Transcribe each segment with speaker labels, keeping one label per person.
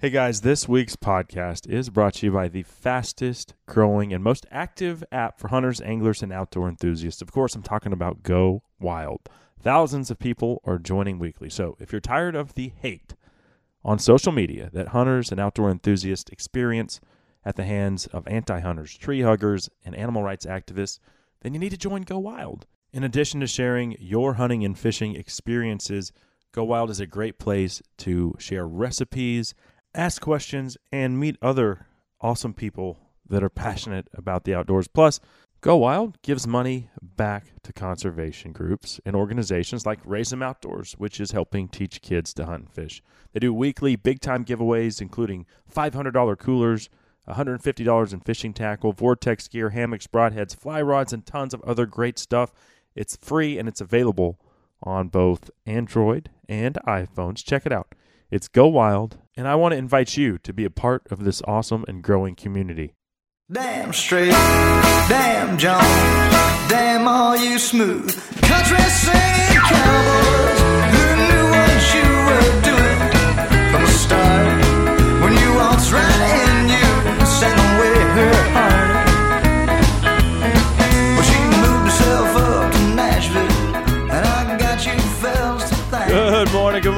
Speaker 1: Hey guys, this week's podcast is brought to you by the fastest growing and most active app for hunters, anglers, and outdoor enthusiasts. Of course, I'm talking about Go Wild. Thousands of people are joining weekly. So if you're tired of the hate on social media that hunters and outdoor enthusiasts experience at the hands of anti hunters, tree huggers, and animal rights activists, then you need to join Go Wild. In addition to sharing your hunting and fishing experiences, Go Wild is a great place to share recipes ask questions, and meet other awesome people that are passionate about the outdoors. Plus, Go Wild gives money back to conservation groups and organizations like Raise Them Outdoors, which is helping teach kids to hunt and fish. They do weekly big time giveaways, including $500 coolers, $150 in fishing tackle, vortex gear, hammocks, broadheads, fly rods, and tons of other great stuff. It's free and it's available on both Android and iPhones. Check it out. It's Go Wild, and I want to invite you to be a part of this awesome and growing community.
Speaker 2: Damn straight, damn John, damn all you smooth country singing cowboys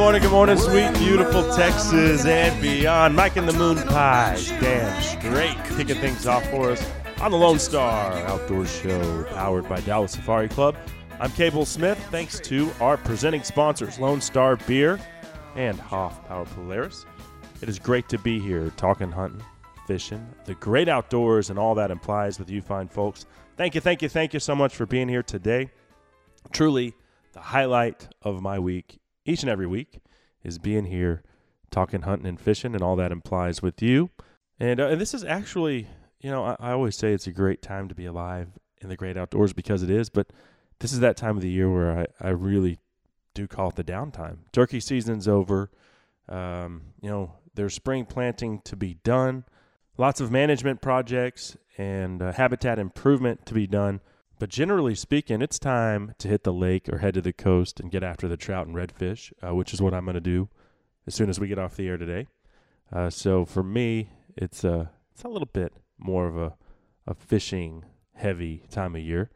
Speaker 1: morning, good morning, good morning, sweet, beautiful Texas and beyond. Mike and the Moon Pies, damn straight, kicking things off for us on the Lone Star Outdoor Show, powered by Dallas Safari Club. I'm Cable Smith. Thanks to our presenting sponsors, Lone Star Beer and Hoff Power Polaris. It is great to be here talking hunting, fishing, the great outdoors, and all that implies with you fine folks. Thank you, thank you, thank you so much for being here today. Truly, the highlight of my week, each and every week, is being here talking hunting and fishing and all that implies with you. And, uh, and this is actually, you know, I, I always say it's a great time to be alive in the great outdoors because it is, but this is that time of the year where I, I really do call it the downtime. Turkey season's over. Um, you know, there's spring planting to be done, lots of management projects and uh, habitat improvement to be done. But generally speaking, it's time to hit the lake or head to the coast and get after the trout and redfish, uh, which is what I'm going to do as soon as we get off the air today. Uh, so for me, it's a it's a little bit more of a a fishing heavy time of year.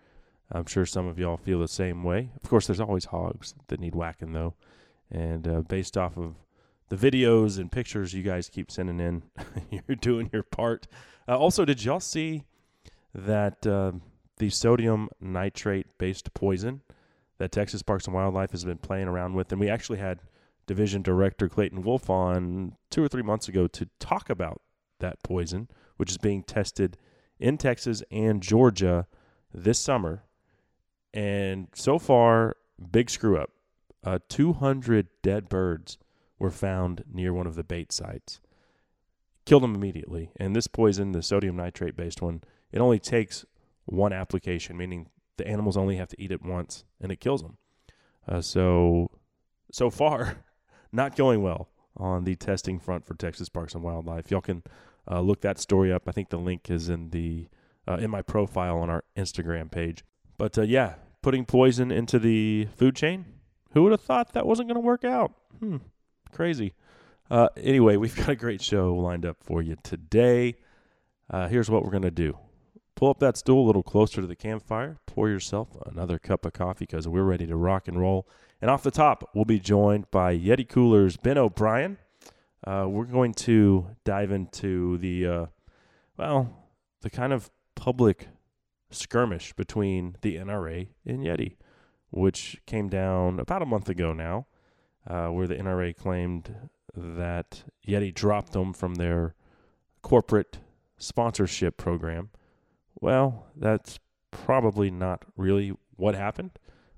Speaker 1: I'm sure some of y'all feel the same way. Of course, there's always hogs that need whacking though, and uh, based off of the videos and pictures you guys keep sending in, you're doing your part. Uh, also, did y'all see that uh, the sodium nitrate based poison that Texas Parks and Wildlife has been playing around with? And we actually had Division Director Clayton Wolf on two or three months ago to talk about that poison, which is being tested in Texas and Georgia this summer. And so far, big screw up. Uh, 200 dead birds were found near one of the bait sites. Killed them immediately. And this poison, the sodium nitrate based one, it only takes one application, meaning the animals only have to eat it once and it kills them. Uh, so, so far, not going well on the testing front for Texas Parks and Wildlife. Y'all can uh, look that story up. I think the link is in the uh, in my profile on our Instagram page. But uh, yeah, putting poison into the food chain. Who would have thought that wasn't going to work out? Hmm, crazy. Uh, anyway, we've got a great show lined up for you today. Uh, here's what we're going to do. Pull up that stool a little closer to the campfire. Pour yourself another cup of coffee because we're ready to rock and roll. And off the top, we'll be joined by Yeti Cooler's Ben O'Brien. Uh, we're going to dive into the, uh, well, the kind of public skirmish between the NRA and Yeti, which came down about a month ago now, uh, where the NRA claimed that Yeti dropped them from their corporate sponsorship program. Well, that's probably not really what happened.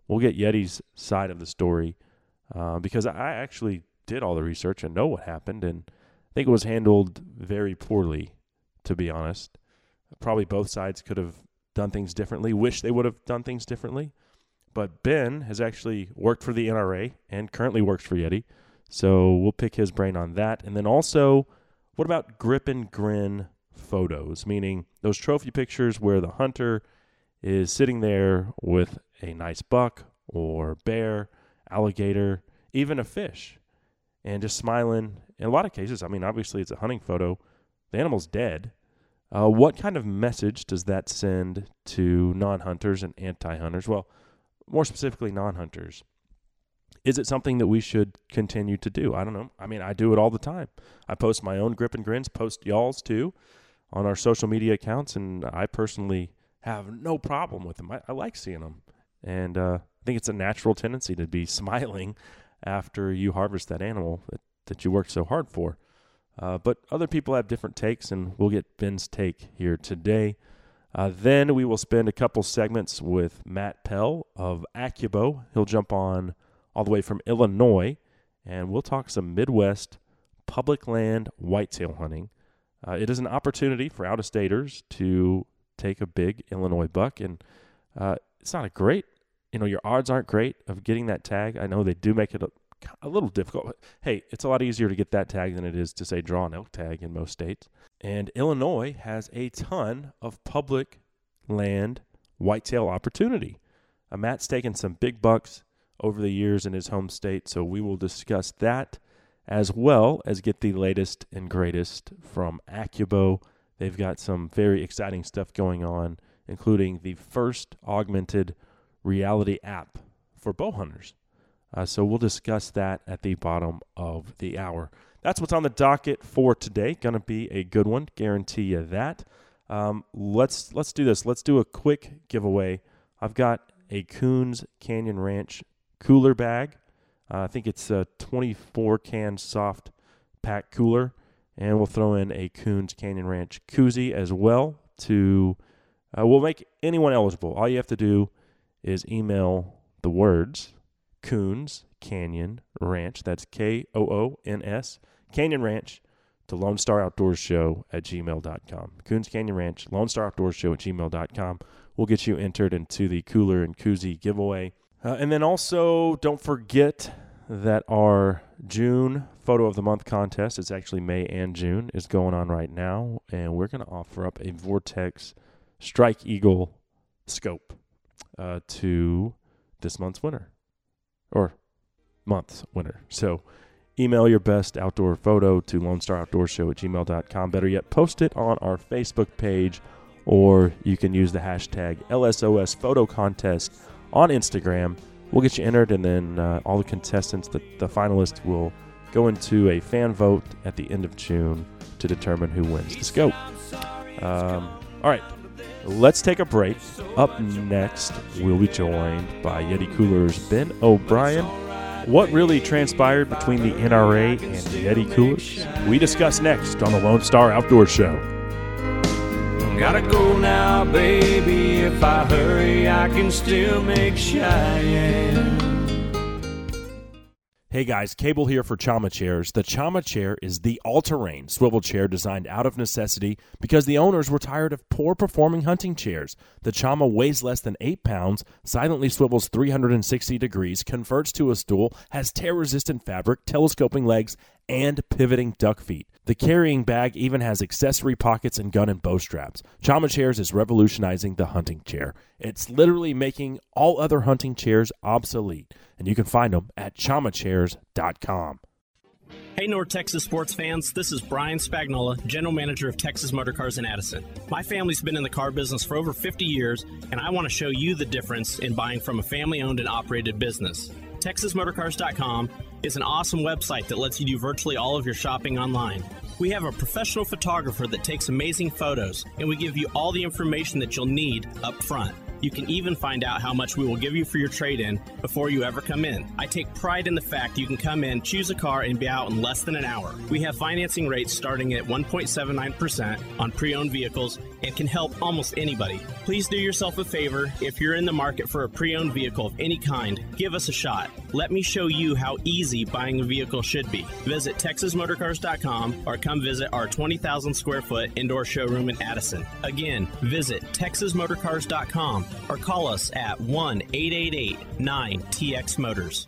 Speaker 1: We'll get Yeti's side of the story uh, because I actually did all the research and know what happened, and I think it was handled very poorly, to be honest. Probably both sides could have done things differently, wish they would have done things differently. But Ben has actually worked for the NRA and currently works for Yeti. So we'll pick his brain on that. And then also, what about grip and grin photos? Meaning those trophy pictures where the hunter is sitting there with a nice buck or bear, alligator, even a fish, and just smiling in a lot of cases, I mean, obviously it's a hunting photo, the animal's dead. Uh, what kind of message does that send to non hunters and anti hunters? Well, more specifically, non hunters. Is it something that we should continue to do? I don't know. I mean, I do it all the time. I post my own grip and grins, post y'all's too on our social media accounts, and I personally have no problem with them. I, I like seeing them. And uh, I think it's a natural tendency to be smiling after you harvest that animal that, that you worked so hard for. Uh, but other people have different takes, and we'll get Ben's take here today. Uh, then we will spend a couple segments with Matt Pell of Accubow. He'll jump on all the way from Illinois, and we'll talk some Midwest public land whitetail hunting. Uh, it is an opportunity for out of staters to take a big Illinois buck, and uh, it's not a great, you know, your odds aren't great of getting that tag. I know they do make it a, a little difficult. But hey, it's a lot easier to get that tag than it is to say draw an elk tag in most states. And Illinois has a ton of public land whitetail opportunity. Uh, Matt's taken some big bucks over the years in his home state, so we will discuss that as well as get the latest and greatest from Accubow. They've got some very exciting stuff going on, including the first augmented reality app for bow hunters. Uh, so we'll discuss that at the bottom of the hour. That's what's on the docket for today. Going to be a good one, guarantee you that. Um, let's let's do this. Let's do a quick giveaway. I've got a Koons Canyon Ranch cooler bag. Uh, I think it's a 24 can soft pack cooler, and we'll throw in a Koons Canyon Ranch koozie as well. To uh, we'll make anyone eligible. All you have to do is email the words Koons Canyon Ranch. That's K O O N S Canyon Ranch to Lone Star Outdoors Show at gmail.com. Koons Canyon Ranch, Lone Star Outdoors Show at gmail.com. We'll get you entered into the cooler and koozie giveaway. Uh, and then also, don't forget that our June photo of the month contest, it's actually May and June, is going on right now. And we're going to offer up a Vortex Strike Eagle scope uh, to this month's winner or month's winner. So email your best outdoor photo to Lone Star Outdoor Show at gmail.com. Better yet, post it on our Facebook page, or you can use the hashtag LSOS Photo Contest on Instagram. We'll get you entered, and then uh, all the contestants, the, the finalists, will go into a fan vote at the end of June to determine who wins the scope. Um, all right, let's take a break. Up next, we'll be joined by Yeti Cooler's Ben O'Brien. What really transpired between the NRA and Yeti Coolers? We discuss next on the Lone Star Outdoor Show.
Speaker 3: Gotta go now, baby. If I hurry, I can still make Cheyenne.
Speaker 1: Hey guys, Cable here for Chama Chairs. The Chama Chair is the all terrain swivel chair designed out of necessity because the owners were tired of poor performing hunting chairs. The Chama weighs less than 8 pounds, silently swivels 360 degrees, converts to a stool, has tear resistant fabric, telescoping legs, and pivoting duck feet. The carrying bag even has accessory pockets and gun and bow straps. Chama Chairs is revolutionizing the hunting chair. It's literally making all other hunting chairs obsolete, and you can find them at chamachairs.com.
Speaker 4: Hey, North Texas sports fans. This is Brian Spagnola, General Manager of Texas Motor Cars in Addison. My family's been in the car business for over 50 years, and I want to show you the difference in buying from a family owned and operated business. TexasMotorcars.com is an awesome website that lets you do virtually all of your shopping online. We have a professional photographer that takes amazing photos, and we give you all the information that you'll need up front. You can even find out how much we will give you for your trade in before you ever come in. I take pride in the fact you can come in, choose a car, and be out in less than an hour. We have financing rates starting at 1.79% on pre owned vehicles and can help almost anybody. Please do yourself a favor if you're in the market for a pre owned vehicle of any kind, give us a shot. Let me show you how easy buying a vehicle should be. Visit TexasMotorcars.com or come visit our 20,000 square foot indoor showroom in Addison. Again, visit TexasMotorcars.com or call us at 1 888 9 TX Motors.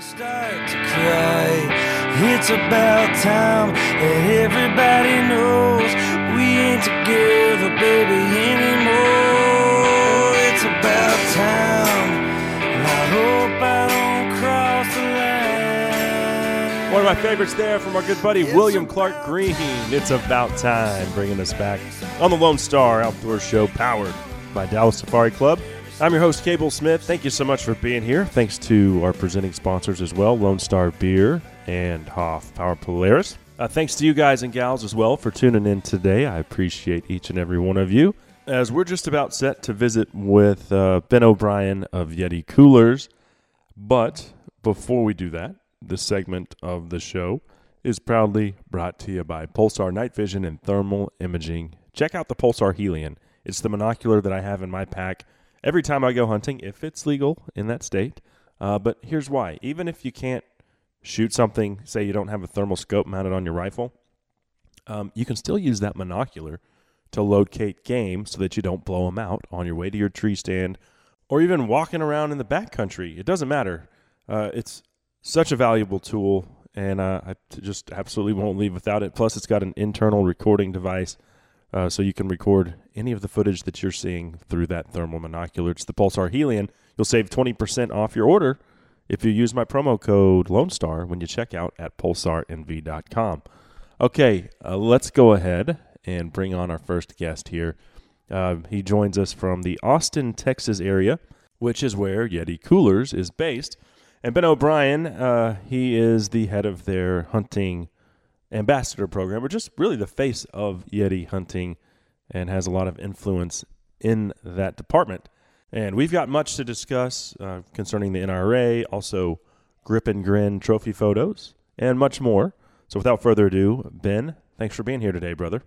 Speaker 3: Start to cry, it's about time that everybody knows we ain't together, baby, anymore. It's about time, and I hope I don't cross the line.
Speaker 1: One of my favorites there from our good buddy William Clark Green. It's about time, bringing us back on the Lone Star Outdoor Show, powered by Dallas Safari Club. I'm your host, Cable Smith. Thank you so much for being here. Thanks to our presenting sponsors as well, Lone Star Beer and Hoff Power Polaris. Uh, thanks to you guys and gals as well for tuning in today. I appreciate each and every one of you. As we're just about set to visit with uh, Ben O'Brien of Yeti Coolers. But before we do that, this segment of the show is proudly brought to you by Pulsar Night Vision and Thermal Imaging. Check out the Pulsar Helion. It's the monocular that I have in my pack every time I go hunting, if it's legal in that state. Uh, but here's why: even if you can't shoot something, say you don't have a thermal scope mounted on your rifle, um, you can still use that monocular to locate game so that you don't blow them out on your way to your tree stand or even walking around in the backcountry. It doesn't matter. Uh, it's such a valuable tool, and uh, I just absolutely won't leave without it. Plus, it's got an internal recording device. Uh, so you can record any of the footage that you're seeing through that thermal monocular. It's the Pulsar Helion. You'll save 20% off your order if you use my promo code Lone Star when you check out at pulsarnv.com. Okay, uh, let's go ahead and bring on our first guest here. Uh, he joins us from the Austin, Texas area, which is where Yeti Coolers is based. And Ben O'Brien, uh, he is the head of their hunting ambassador program, or just really the face of Yeti hunting, and has a lot of influence in that department. And we've got much to discuss uh, concerning the NRA, also grip and grin trophy photos, and much more. So without further ado, Ben, thanks for being here today, brother.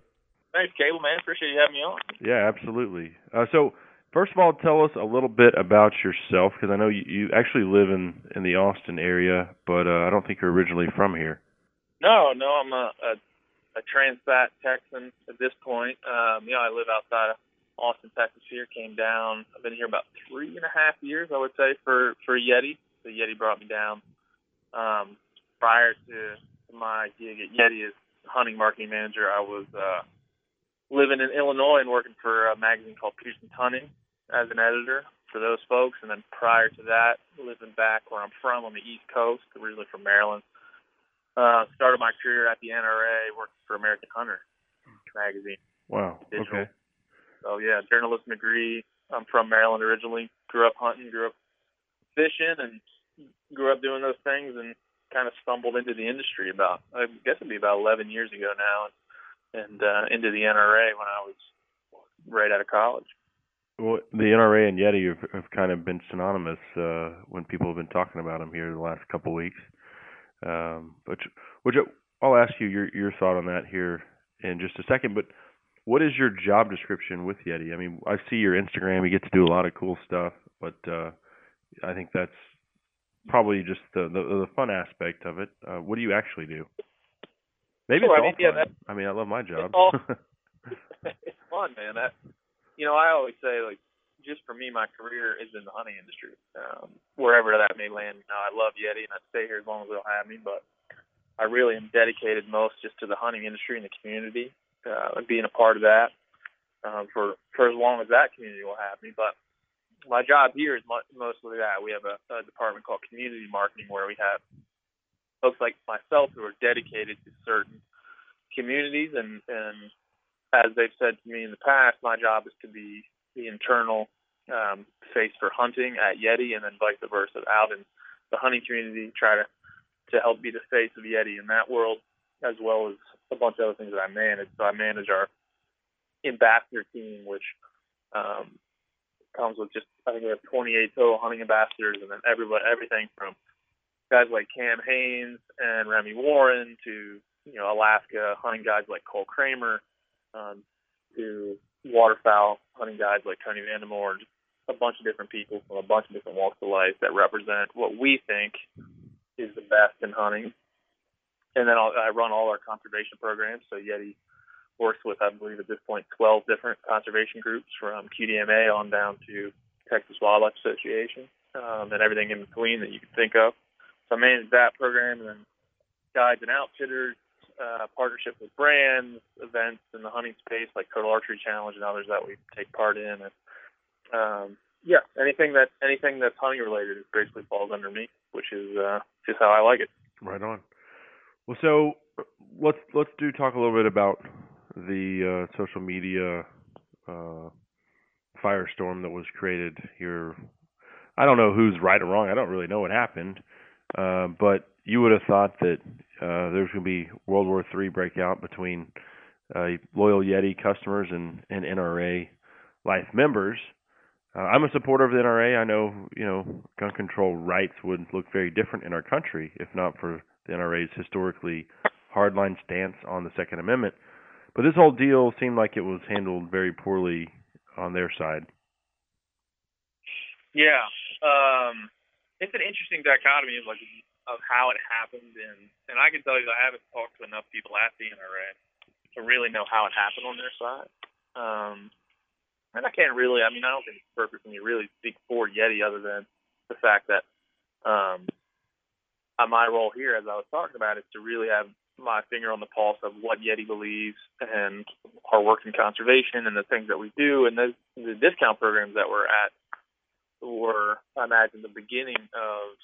Speaker 5: Thanks, Cable, man. Appreciate you having me on.
Speaker 1: Yeah, absolutely. Uh, so, first of all, tell us a little bit about yourself, because I know you, you actually live in in the Austin area, but uh, I don't think you're originally from here.
Speaker 5: No, no, I'm a, a, a transat Texan at this point. Um, you know, I live outside of Austin, Texas. Here, came down. I've been here about three and a half years, I would say, for for Yeti. The Yeti brought me down. Um, prior to my gig at Yeti as hunting marketing manager, I was uh, living in Illinois and working for a magazine called Petersen's Hunting as an editor for those folks. And then prior to that, living back where I'm from on the East Coast, originally from Maryland. Uh, started my career at the NRA, working for American Hunter magazine.
Speaker 1: Wow.
Speaker 5: Digital.
Speaker 1: Okay.
Speaker 5: So yeah, journalism degree. I'm from Maryland originally. Grew up hunting, grew up fishing, and grew up doing those things, and kind of stumbled into the industry about I guess it'd be about 11 years ago now, and uh, into the NRA when I was right out of college.
Speaker 1: Well, the NRA and Yeti have, have kind of been synonymous uh, when people have been talking about them here the last couple of weeks. Um, but which I'll ask you your your thought on that here in just a second. But what is your job description with Yeti? I mean, I see your Instagram. You get to do a lot of cool stuff, but uh, I think that's probably just the, the the fun aspect of it. Uh, what do you actually do? Maybe
Speaker 5: Well,
Speaker 1: it's
Speaker 5: I
Speaker 1: all
Speaker 5: mean, yeah,
Speaker 1: fun. I mean, I love my job.
Speaker 5: all- it's fun, man. That you know, I always say like just for me, my career is in the hunting industry. Um, wherever that may land. You know, I love Yeti and I stay here as long as they'll have me, but I really am dedicated most just to the hunting industry and the community, uh, being a part of that um, for for as long as that community will have me. But my job here is mostly that. We have a, a department called community marketing where we have folks like myself who are dedicated to certain communities and and as they've said to me in the past, my job is to be the internal um, face for hunting at Yeti, and then vice versa out in the hunting community, try to to help be the face of Yeti in that world, as well as a bunch of other things that I manage. So I manage our ambassador team, which um, comes with just I think we have 28 total hunting ambassadors, and then everybody everything from guys like Cam Hanes and Remy Warren to you know Alaska hunting guides like Cole Kramer um, to waterfowl hunting guides like Tony Vandemore, just a bunch of different people from a bunch of different walks of life that represent what we think is the best in hunting. And then I'll, I run all our conservation programs. So Yeti works with, I believe, at this point, 12 different conservation groups from QDMA on down to Texas Wildlife Association um, and everything in between that you can think of. So I manage that program and then guides and outfitters, uh, partnership with brands, events in the hunting space like Total Archery Challenge and others that we take part in. And um, yeah, anything that anything that's hunting related basically falls under me, which is uh, just how I like it.
Speaker 1: Right on. Well, so let's let's do talk a little bit about the uh, social media uh, firestorm that was created here. I don't know who's right or wrong. I don't really know what happened, uh, but you would have thought that uh, there's going to be World War III breakout between uh, loyal Yeti customers and, and NRA Life members. Uh, I'm a supporter of the NRA. I know, you know, gun control rights would look very different in our country if not for the NRA's historically hardline stance on the Second Amendment. But this whole deal seemed like it was handled very poorly on their side.
Speaker 5: Yeah, um, it's an interesting dichotomy of like of how it happened, and and I can tell you that I haven't talked to enough people at the NRA to really know how it happened on their side. Um, and I can't really, I mean, I don't think it's appropriate for me to really speak for Yeti other than the fact that um, my role here, as I was talking about, is to really have my finger on the pulse of what Yeti believes and our work in conservation and the things that we do and the, the discount programs that we're at were, I imagine, the beginning of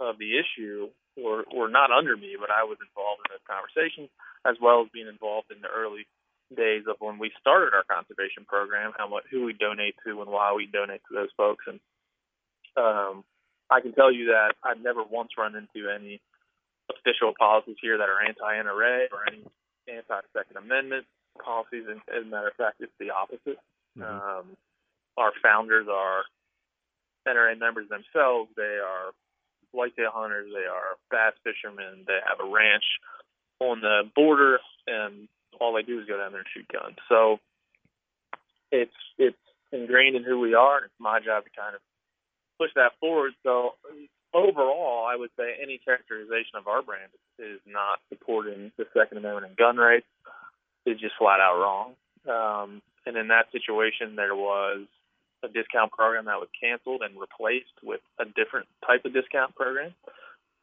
Speaker 5: of the issue were were not under me, but I was involved in those conversations as well as being involved in the early days of when we started our conservation program, how much who we donate to and why we donate to those folks. And um, I can tell you that I've never once run into any official policies here that are anti-NRA or any anti-Second Amendment policies. And as a matter of fact, it's the opposite. Mm-hmm. Um, our founders are NRA members themselves. They are whitetail hunters. They are bass fishermen. They have a ranch on the border, and all they do is go down there and shoot guns. So it's it's ingrained in who we are, and it's my job to kind of push that forward. So overall, I would say any characterization of our brand is not supporting the Second Amendment and gun rights is just flat out wrong. Um, and in that situation, there was a discount program that was canceled and replaced with a different type of discount program.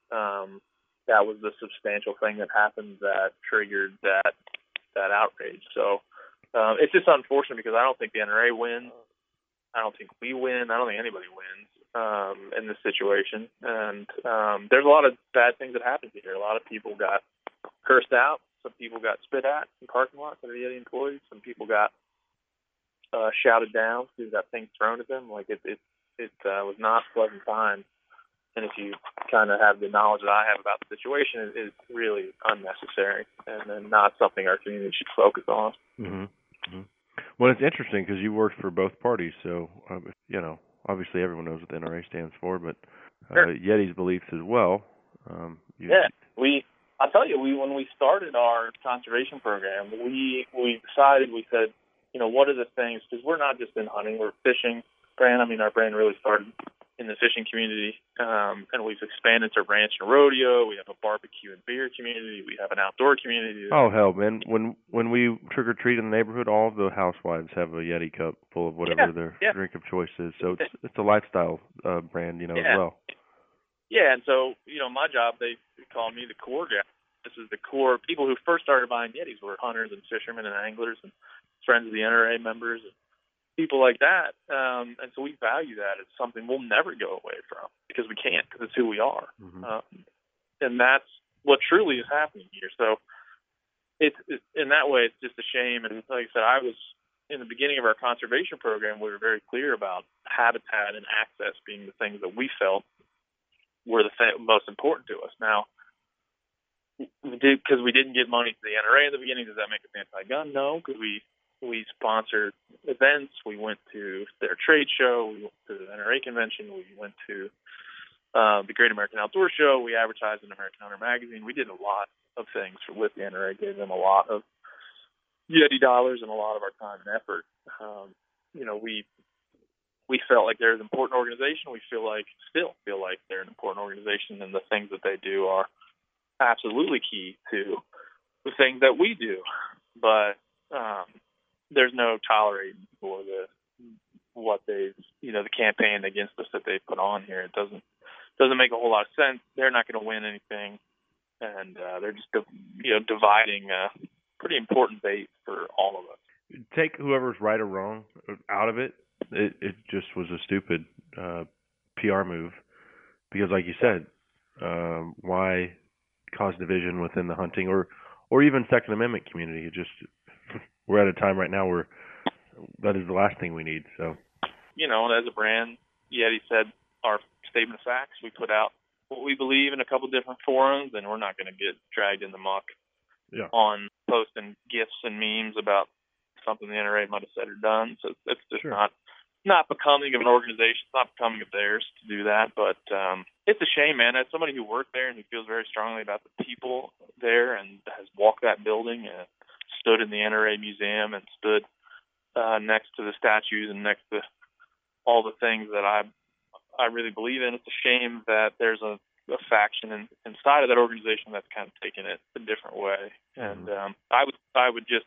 Speaker 5: Um, that was the substantial thing that happened that triggered that that outrage. So um, it's just unfortunate because I don't think the NRA wins. I don't think we win. I don't think anybody wins um, in this situation. And um, there's a lot of bad things that happened here. A lot of people got cursed out. Some people got spit at in parking lots are the employees. Some people got uh, shouted down. People got things thrown at them. Like it, it, it uh, was not pleasant times. And if you kind of have the knowledge that I have about the situation, it is really unnecessary and, and not something our community should focus on.
Speaker 1: Mm-hmm. Mm-hmm. Well, it's interesting because you worked for both parties, so uh, you know obviously everyone knows what the NRA stands for, but uh, sure. Yeti's beliefs as well. Um,
Speaker 5: yeah, we. I'll tell you, we when we started our conservation program, we we decided we said, you know, what are the things? Because we're not just in hunting, we're fishing brand. I mean, our brand really started in the fishing community, um, and we've expanded to ranch and rodeo. We have a barbecue and beer community. We have an outdoor community.
Speaker 1: Oh hell, man! When when we trick or treat in the neighborhood, all of the housewives have a Yeti cup full of whatever
Speaker 5: yeah,
Speaker 1: their
Speaker 5: yeah.
Speaker 1: drink of choice is. So it's it's a lifestyle uh, brand, you know,
Speaker 5: yeah.
Speaker 1: as well.
Speaker 5: Yeah, and so you know, my job they call me the core guy. This is the core people who first started buying Yetis were hunters and fishermen and anglers and friends of the NRA members. And, people like that. Um, and so we value that as something we'll never go away from because we can't because it's who we are.
Speaker 1: Mm-hmm.
Speaker 5: Um, and that's what truly is happening here. So it's, it's in that way, it's just a shame. And like I said, I was in the beginning of our conservation program, we were very clear about habitat and access being the things that we felt were the th- most important to us. Now, because we didn't give money to the NRA in the beginning, does that make us anti-gun? No, because we we sponsored events. We went to their trade show. We went to the NRA convention. We went to uh, the Great American Outdoor Show. We advertised in American Hunter magazine. We did a lot of things with the NRA. Gave them a lot of Yeti dollars and a lot of our time and effort. Um, you know, we we felt like they're an important organization. We feel like still feel like they're an important organization, and the things that they do are absolutely key to the things that we do. But um, there's no tolerating for the what they you know the campaign against us that they put on here. It doesn't doesn't make a whole lot of sense. They're not going to win anything, and uh, they're just you know dividing a pretty important base for all of us.
Speaker 1: Take whoever's right or wrong out of it. It it just was a stupid uh, PR move because, like you said, um, why cause division within the hunting or or even Second Amendment community. It just we're at a time right now where that is the last thing we need. So,
Speaker 5: you know, as a brand, Yeti said our statement of facts. We put out what we believe in a couple different forums, and we're not going to get dragged in the muck
Speaker 1: yeah.
Speaker 5: on posting gifs and memes about something the NRA might have said or done. So it's just
Speaker 1: Sure.
Speaker 5: not not becoming of an organization. It's not becoming of theirs to do that. But um, it's a shame, man. As somebody who worked there and who feels very strongly about the people there and has walked that building and stood in the NRA museum and stood uh, next to the statues and next to all the things that I I really believe in. It's a shame that there's a, a faction in, inside of that organization that's kind of taking it a different way. And um, I would I would just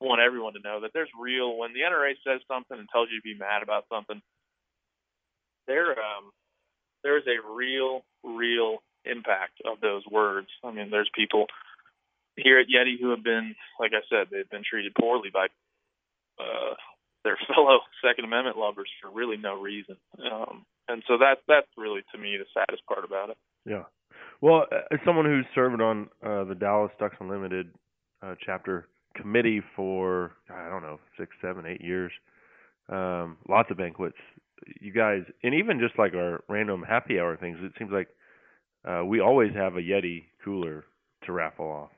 Speaker 5: want everyone to know that there's real when the NRA says something and tells you to be mad about something. There um there's a real real impact of those words. I mean, there's people here at Yeti who have been, like I said, they've been treated poorly by uh, their fellow Second Amendment lovers for really no reason. Um, and so that that's really to me the saddest part about it.
Speaker 1: Yeah. Well, as someone who's served on uh, the Dallas Ducks Unlimited uh, chapter committee for I don't know six, seven, eight years, um, lots of banquets. You guys, and even just like our random happy hour things, it seems like uh, we always have a Yeti cooler to raffle off,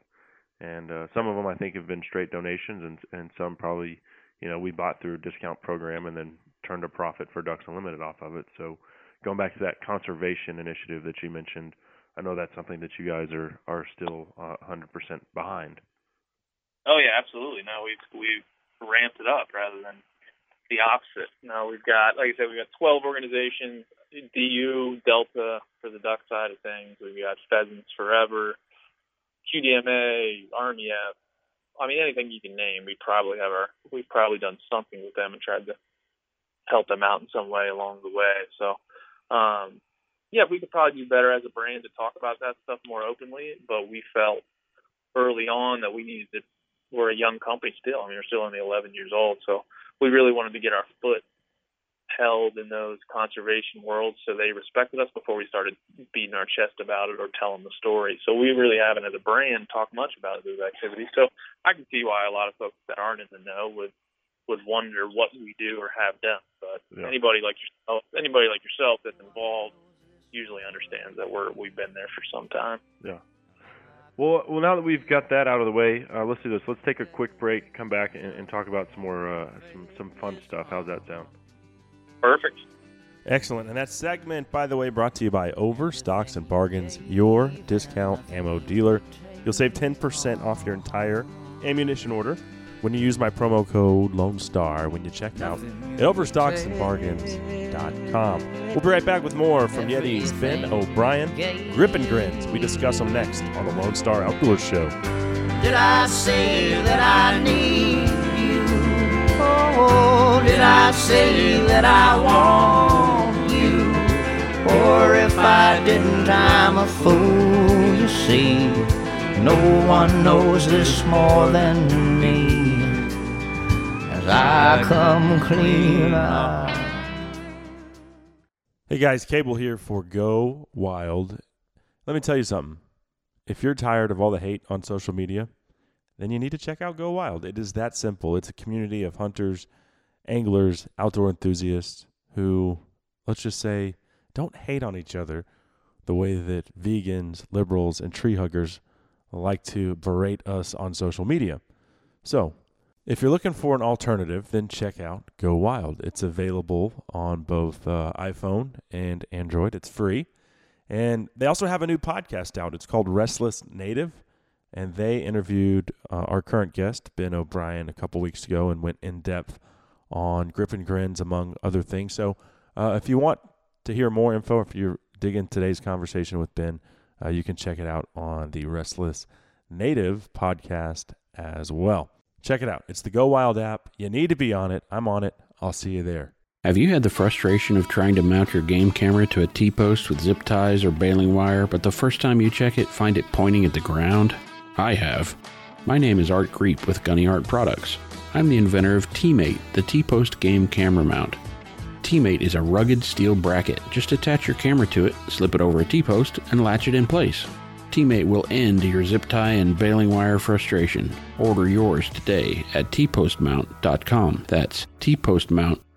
Speaker 1: and uh, some of them I think have been straight donations, and and some probably you know we bought through a discount program and then turned a profit for Ducks Unlimited off of it. So going back to that conservation initiative that you mentioned, I know that's something that you guys are are still uh, 100% behind.
Speaker 5: Oh yeah, absolutely. No, we've we've ramped it up rather than the opposite. Now we've got like I said, we've got twelve organizations, DU, Delta for the duck side of things. We've got Pheasants Forever, QDMA, RMEF. I mean anything you can name, we probably have our we've probably done something with them and tried to help them out in some way along the way. So um yeah, we could probably do better as a brand to talk about that stuff more openly, but we felt early on that we needed to we're a young company still. I mean, we're still only 11 years old, so we really wanted to get our foot held in those conservation worlds, so they respected us before we started beating our chest about it or telling the story. So we really haven't, as a brand, talked much about those activities. So I can see why a lot of folks that aren't in the know would would wonder what we do or have done. But
Speaker 1: Yeah.
Speaker 5: anybody like yourself, anybody like yourself that's involved, usually understands that we're we've been there for some time.
Speaker 1: Yeah. Well, well, now that we've got that out of the way, uh, let's do this. Let's take a quick break, come back, and, and talk about some more uh, some some fun stuff. How's that sound?
Speaker 5: Perfect.
Speaker 1: Excellent. And that segment, by the way, brought to you by Overstocks and Bargains, your discount ammo dealer. You'll save 10% off your entire ammunition order when you use my promo code Lone Star when you check out at overstocksandbargains.com. We'll be right back with more from Yeti's Ben O'Brien, Grip and Grins. We discuss them next on the Lone Star Outdoors Show.
Speaker 2: Did I say that I need you? Oh, did I say that I want you? Or if I didn't, I'm a fool, you see. No one knows this more than me. As I come clean out.
Speaker 1: Hey guys, Cable here for Go Wild. Let me tell you something. If you're tired of all the hate on social media, then you need to check out Go Wild. It is that simple. It's a community of hunters, anglers, outdoor enthusiasts who, let's just say, don't hate on each other the way that vegans, liberals, and tree huggers like to berate us on social media. So, if you're looking for an alternative, then check out Go Wild. It's available on both uh, iPhone and Android. It's free. And they also have a new podcast out. It's called Restless Native. And they interviewed uh, our current guest, Ben O'Brien, a couple weeks ago and went in depth on Grip and Grins, among other things. So uh, if you want to hear more info, if you're digging today's conversation with Ben, uh, you can check it out on the Restless Native podcast as well. Check it out. It's the Go Wild app. You need to be on it. I'm on it. I'll see you there.
Speaker 6: Have you had the frustration of trying to mount your game camera to a T post with zip ties or baling wire, but the first time you check it, find it pointing at the ground? I have. My name is Art Creep with Gunny Art Products. I'm the inventor of T-Mate, the T-Post game camera mount. T-Mate is a rugged steel bracket. Just attach your camera to it, slip it over a T-post, and latch it in place. T-Mate will end your zip tie and baling wire frustration. Order yours today at tpostmount.com. That's tpostmount.com.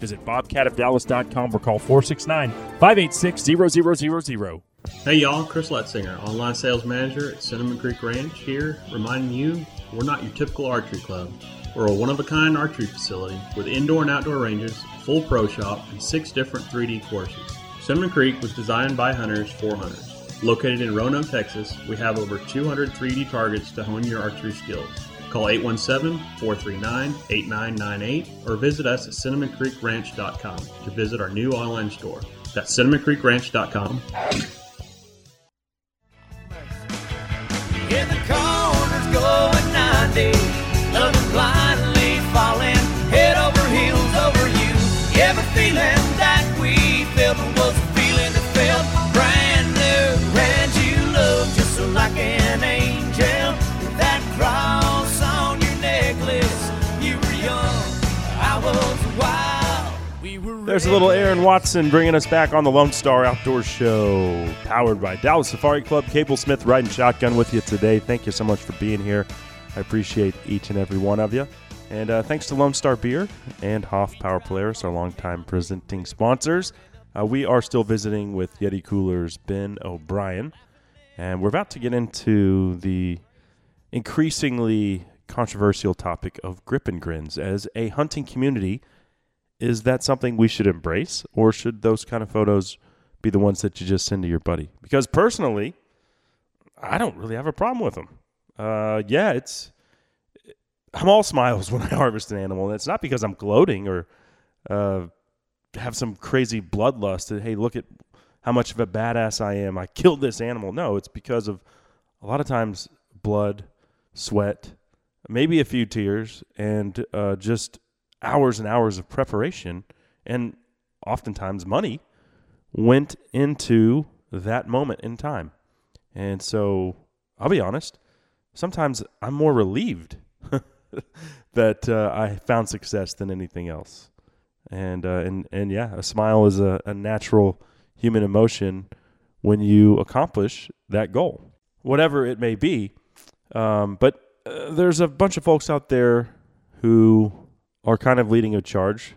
Speaker 1: Visit bobcatofdallas.com or call 469 586 0000.
Speaker 7: Hey y'all, Chris Letzinger, online sales manager at Cinnamon Creek Ranch here, reminding you we're not your typical archery club. We're a one of a kind archery facility with indoor and outdoor ranges, full pro shop, and six different 3D courses. Cinnamon Creek was designed by hunters for hunters. Located in Roanoke, Texas, we have over 200 3D targets to hone your archery skills. Call 817 439 8998 or visit us at cinnamoncreekranch.com to visit our new online store. That's cinnamoncreekranch.com.
Speaker 2: In the going 90, loving blindly falling head over heels over you. Feeling
Speaker 1: There's a little Aaron Watson bringing us back on the Lone Star Outdoor Show, powered by Dallas Safari Club. Cable Smith riding shotgun with you today. Thank you so much for being here. I appreciate each and every one of you. And uh, thanks to Lone Star Beer and Hoff Power Polaris, our longtime presenting sponsors. Uh, we are still visiting with Yeti Cooler's Ben O'Brien, and we're about to get into the increasingly controversial topic of grip and grins as a hunting community is that something we should embrace or should those kind of photos be the ones that you just send to your buddy? Because personally i don't really have a problem with them uh, yeah it's i'm all smiles when i harvest an animal and it's not because i'm gloating or uh, have some crazy bloodlust that hey look at how much of a badass i am. I killed this animal. No it's because of a lot of times blood sweat maybe a few tears and uh, just hours and hours of preparation and oftentimes money went into that moment in time. And so I'll be honest, sometimes I'm more relieved that uh, I found success than anything else. And uh, and and yeah, a smile is a, a natural human emotion when you accomplish that goal, whatever it may be. Um, but uh, there's a bunch of folks out there who are kind of leading a charge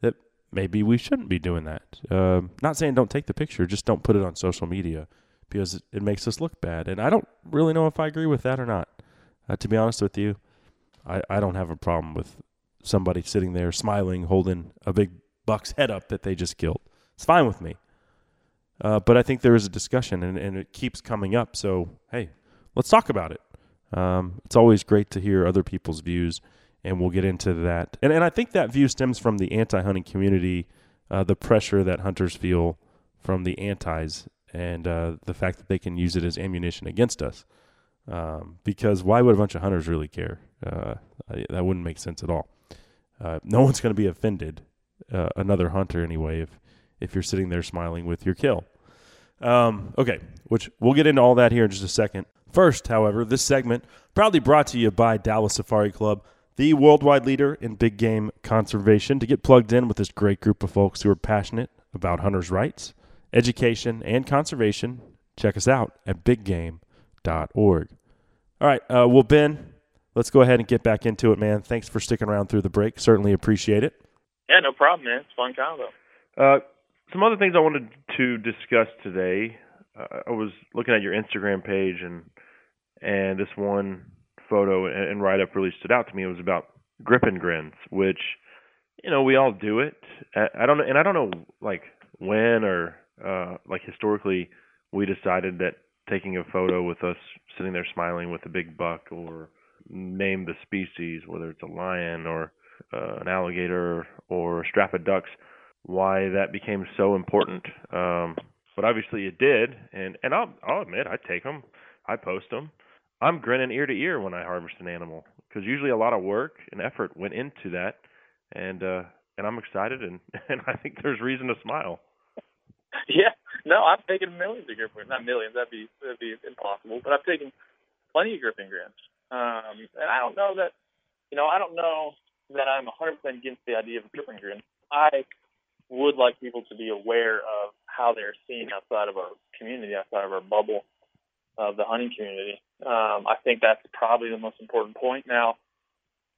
Speaker 1: that maybe we shouldn't be doing that. Um, not saying don't take the picture, just don't put it on social media because it, it makes us look bad. And I don't really know if I agree with that or not. Uh, to be honest with you, I, I don't have a problem with somebody sitting there smiling, holding a big buck's head up that they just killed. It's fine with me. Uh, but I think there is a discussion and, and it keeps coming up. So, hey, let's talk about it. Um, it's always great to hear other people's views, and we'll get into that. And, and I think that view stems from the anti hunting community, uh, the pressure that hunters feel from the antis, and uh, the fact that they can use it as ammunition against us. Um, because why would a bunch of hunters really care? Uh, that wouldn't make sense at all. Uh, no one's going to be offended, uh, another hunter anyway, if if you're sitting there smiling with your kill. Um, okay, which we'll get into all that here in just a second. First, however, this segment proudly brought to you by Dallas Safari Club, the worldwide leader in big game conservation. To get plugged in with this great group of folks who are passionate about hunters' rights, education, and conservation, check us out at biggame.org. All right, uh, well, Ben, let's go ahead and get back into it, man. Thanks for sticking around through the break. Certainly appreciate it.
Speaker 5: Yeah, no problem, man. It's fun combo.
Speaker 1: Uh, some other things I wanted to discuss today. Uh, I was looking at your Instagram page, and and this one photo and, and write up really stood out to me. It was about grip and grins, which you know we all do it. I, I don't know, and I don't know like when or uh, like historically we decided that taking a photo with us sitting there smiling with a big buck or name the species, whether it's a lion or uh, an alligator or a strap of ducks, why that became so important. Um, but obviously it did, and and I'll I'll admit I take them, I post them. I'm grinning ear to ear when I harvest an animal because usually a lot of work and effort went into that, and uh, and I'm excited and and I think there's reason to smile.
Speaker 5: Yeah, no, I've taken millions of gripping, not millions, that'd be that'd be impossible, but I've taken plenty of grip and grins. Um, and I don't know that, you know, I don't know that I'm 100% against the idea of grip and grin. I would like people to be aware of how they're seen outside of our community, outside of our bubble of the hunting community. Um, I think that's probably the most important point. Now,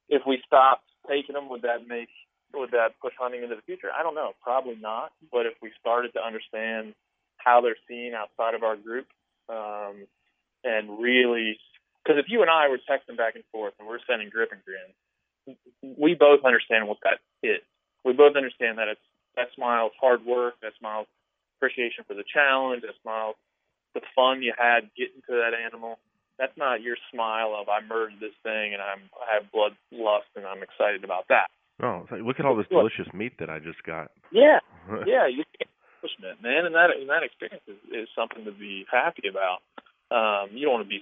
Speaker 5: if we stopped taking them, would that make would that push hunting into the future? I don't know. Probably not. But if we started to understand how they're seen outside of our group, um, and really, because if you and I were texting back and forth and we're sending grip and grin, we both understand what that is. We both understand that it's that smile's hard work, that smile's appreciation for the challenge, that smile's the fun you had getting to that animal. That's not your smile of I murdered this thing and I'm I have blood lust and I'm excited about that.
Speaker 1: Oh, look at all this delicious meat that I just got.
Speaker 5: Yeah, yeah, you get accomplishment, man, and that and that experience is, is something to be happy about. Um, you don't want to be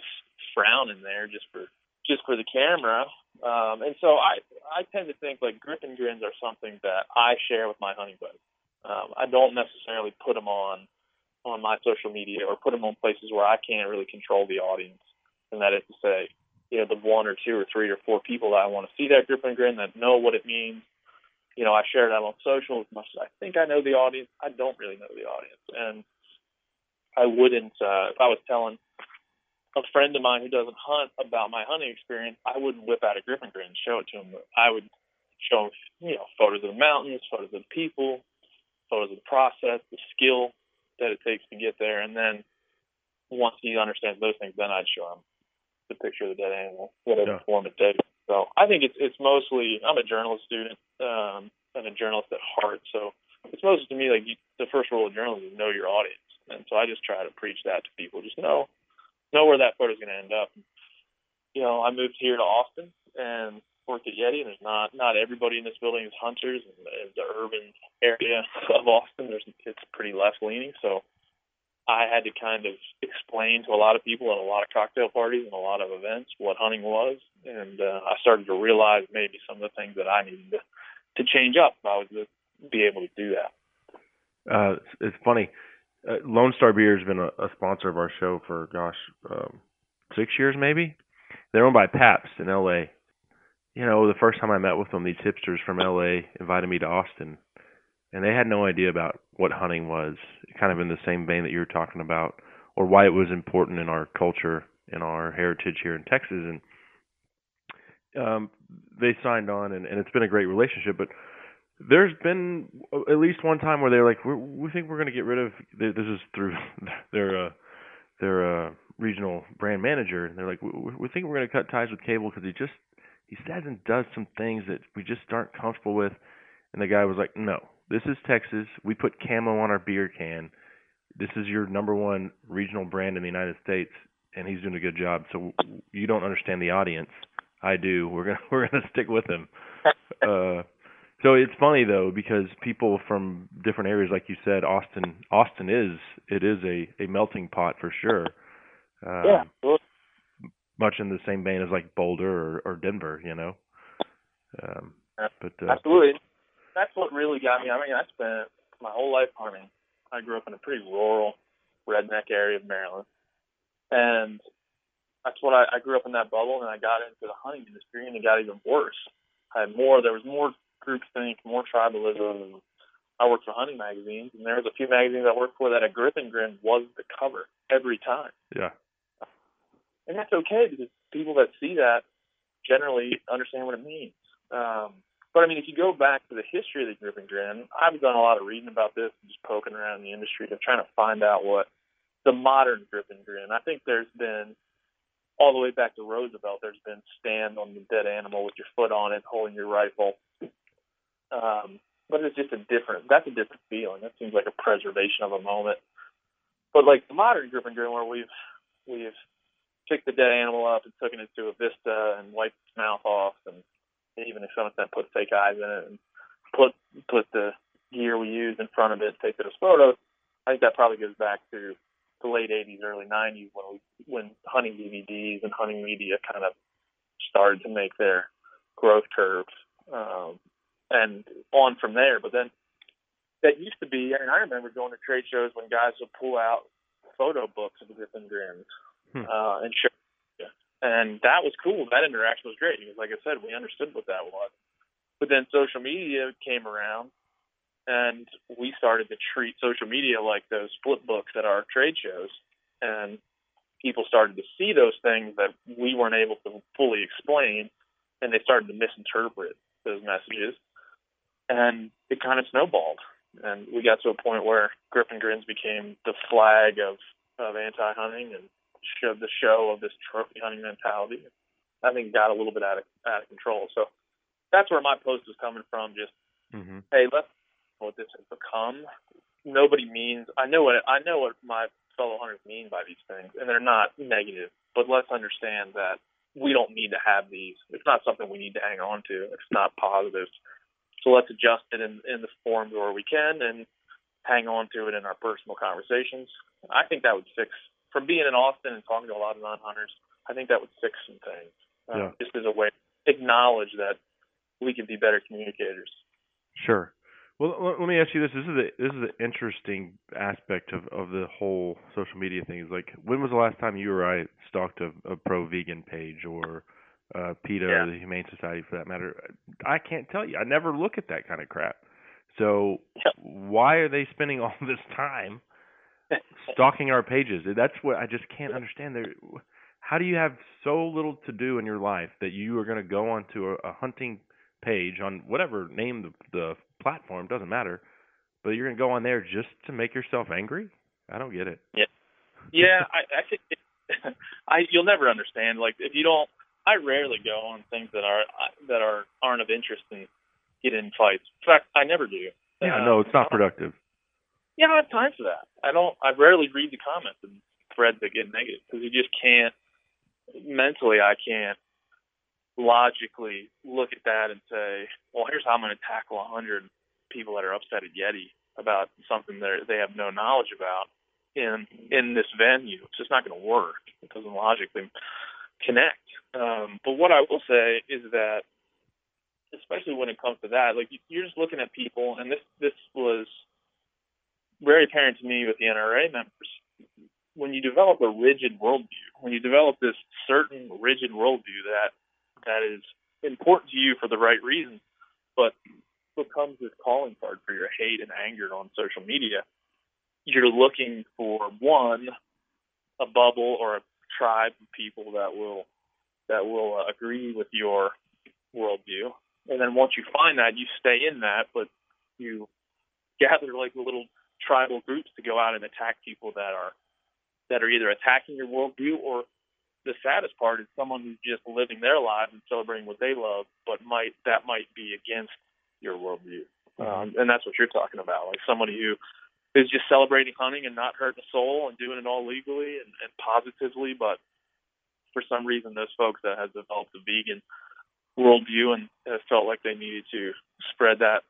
Speaker 5: frowning there just for just for the camera. Um, and so I I tend to think like grip and grins are something that I share with my hunting buddies. Um, I don't necessarily put them on on my social media or put them on places where I can't really control the audience. And that is to say, you know, the one or two or three or four people that I want to see that grip and grin that know what it means. You know, I share that on social as much as I think I know the audience. I don't really know the audience. And I wouldn't, uh, if I was telling a friend of mine who doesn't hunt about my hunting experience, I wouldn't whip out a and grin and show it to him. I would show him, you know, photos of the mountains, photos of the people, photos of the process, the skill, that it takes to get there. And then once he understands those things, then I'd show him the picture of the dead animal, whatever
Speaker 1: yeah.
Speaker 5: form it takes. So I think it's it's mostly I'm a journalist student um, and a journalist at heart. So it's mostly to me like you, the first rule of journalism is know your audience, and so I just try to preach that to people. Just know know where that photo's going to end up. You know, I moved here to Austin and worked at Yeti, and there's not not everybody in this building is hunters. And, the urban area of Austin, there's it's pretty left leaning. So I had to kind of explain to a lot of people at a lot of cocktail parties and a lot of events what hunting was, and uh, I started to realize maybe some of the things that I needed to to change up I was to be able to do that.
Speaker 1: Uh, it's, it's funny. Uh, Lone Star Beer has been a, a sponsor of our show for gosh, um, six years maybe. They're owned by Pabst in L.A you know, the first time I met with them, these hipsters from LA invited me to Austin, and they had no idea about what hunting was, kind of in the same vein that you were talking about, or why it was important in our culture, in our heritage here in Texas. And um, they signed on, and, and it's been a great relationship. But there's been at least one time where they're like, we we think we're going to get rid of. This is through their uh, their uh, regional brand manager, and they're like, we, we think we're going to cut ties with cable because he just he says and does some things that we just aren't comfortable with. And the guy was like, no, this is Texas. We put camo on our beer can. This is your number one regional brand in the United States, and he's doing a good job. So you don't understand the audience. I do. We're gonna we're gonna stick with him. Uh, so it's funny though because people from different areas, like you said, Austin Austin is it is a a melting pot for sure. Um,
Speaker 5: yeah,
Speaker 1: much in the same vein as like Boulder or, or Denver, you know. Um, but uh,
Speaker 5: absolutely, that's what really got me. I mean, I spent my whole life hunting. I grew up in a pretty rural, redneck area of Maryland, and that's what I, I grew up in that bubble. And I got into the hunting industry, and it got even worse. I had more. There was more groupthink, more tribalism. I worked for hunting magazines, and there was a few magazines I worked for that a grip and grin was the cover every time.
Speaker 1: Yeah
Speaker 5: and that's okay because people that see that generally understand what it means. Um, but I mean, if you go back to the history of the grip and grin, I've done a lot of reading about this and just poking around the industry of trying to find out what the modern grip and grin. I think there's been all the way back to Roosevelt. There's been stand on the dead animal with your foot on it, holding your rifle. Um, but it's just a different. That's a different feeling. That seems like a preservation of a moment. But like the modern grip and grin, where we've we've picked the dead animal up and took it into a vista and wiped its mouth off and even if some them put fake eyes in it and put put the gear we used in front of it, take those photos. I think that probably goes back to the late '80s, early '90s when we when hunting DVDs and hunting media kind of started to make their growth curve um, and on from there. But then that used to be, I mean, I remember going to trade shows when guys would pull out photo books of grip and grins
Speaker 1: Hmm.
Speaker 5: uh, and. And that was cool. That interaction was great because, like I said, we understood what that was. But then social media came around, and we started to treat social media like those flip books at our trade shows. And people started to see those things that we weren't able to fully explain, and they started to misinterpret those messages. And it kind of snowballed. And we got to a point where grip and grins became the flag of, of anti hunting and showed the show of this trophy hunting mentality. I think got a little bit out of out of control. So that's where my post is coming from. Just
Speaker 1: Mm-hmm.
Speaker 5: hey, let's what this has become. Nobody means I know what I know what my fellow hunters mean by these things, and they're not negative. But let's understand that we don't need to have these. It's not something we need to hang on to. It's not positive. So let's adjust it in in the forms where we can and hang on to it in our personal conversations. I think that would fix. From being in Austin and talking to a lot of non-hunters, I think that would fix some things. Uh,
Speaker 1: Yeah.
Speaker 5: Just as a way to acknowledge that we can be better communicators.
Speaker 1: Sure. Well, let me ask you this. This is a this is an interesting aspect of of the whole social media thing. Is like, when was the last time you or I stalked a, a pro vegan page or uh, PETA
Speaker 5: Yeah.
Speaker 1: or the Humane Society for that matter? I can't tell you. I never look at that kind of crap. So
Speaker 5: Yeah.
Speaker 1: why are they spending all this time stalking our pages? That's what I just can't understand. There, how do you have so little to do in your life that you are going to go onto a, a hunting page on whatever name the, the platform doesn't matter, but you're going to go on there just to make yourself angry? I don't get it.
Speaker 5: yeah, I, I think it, I you'll never understand. Like if you don't, I rarely go on things that are that are aren't of interest and get in fights. In fact, I never do.
Speaker 1: Yeah,
Speaker 5: Uh,
Speaker 1: no, it's not productive.
Speaker 5: Yeah, I don't have time for that. I don't. I rarely read the comments and threads that get negative because you just can't. Mentally, I can't logically look at that and say, "Well, here's how I'm going to tackle a hundred people that are upset at Yeti about something that they have no knowledge about in in this venue." It's just not going to work. It doesn't logically connect. Um, but what I will say is that, especially when it comes to that, like you- you're just looking at people, and this this was very apparent to me with the NRA members. When you develop a rigid worldview, when you develop this certain rigid worldview that that is important to you for the right reasons, but becomes this calling card for your hate and anger on social media, you're looking for one, a bubble or a tribe of people that will that will uh, agree with your worldview, and then once you find that, you stay in that, but you gather like a little tribal groups to go out and attack people that are that are either attacking your worldview or the saddest part is someone who's just living their lives and celebrating what they love, but might that might be against your worldview. Um, and that's what you're talking about, like somebody who is just celebrating hunting and not hurting a soul and doing it all legally and, and positively, but for some reason those folks that have developed a vegan worldview and have felt like they needed to spread that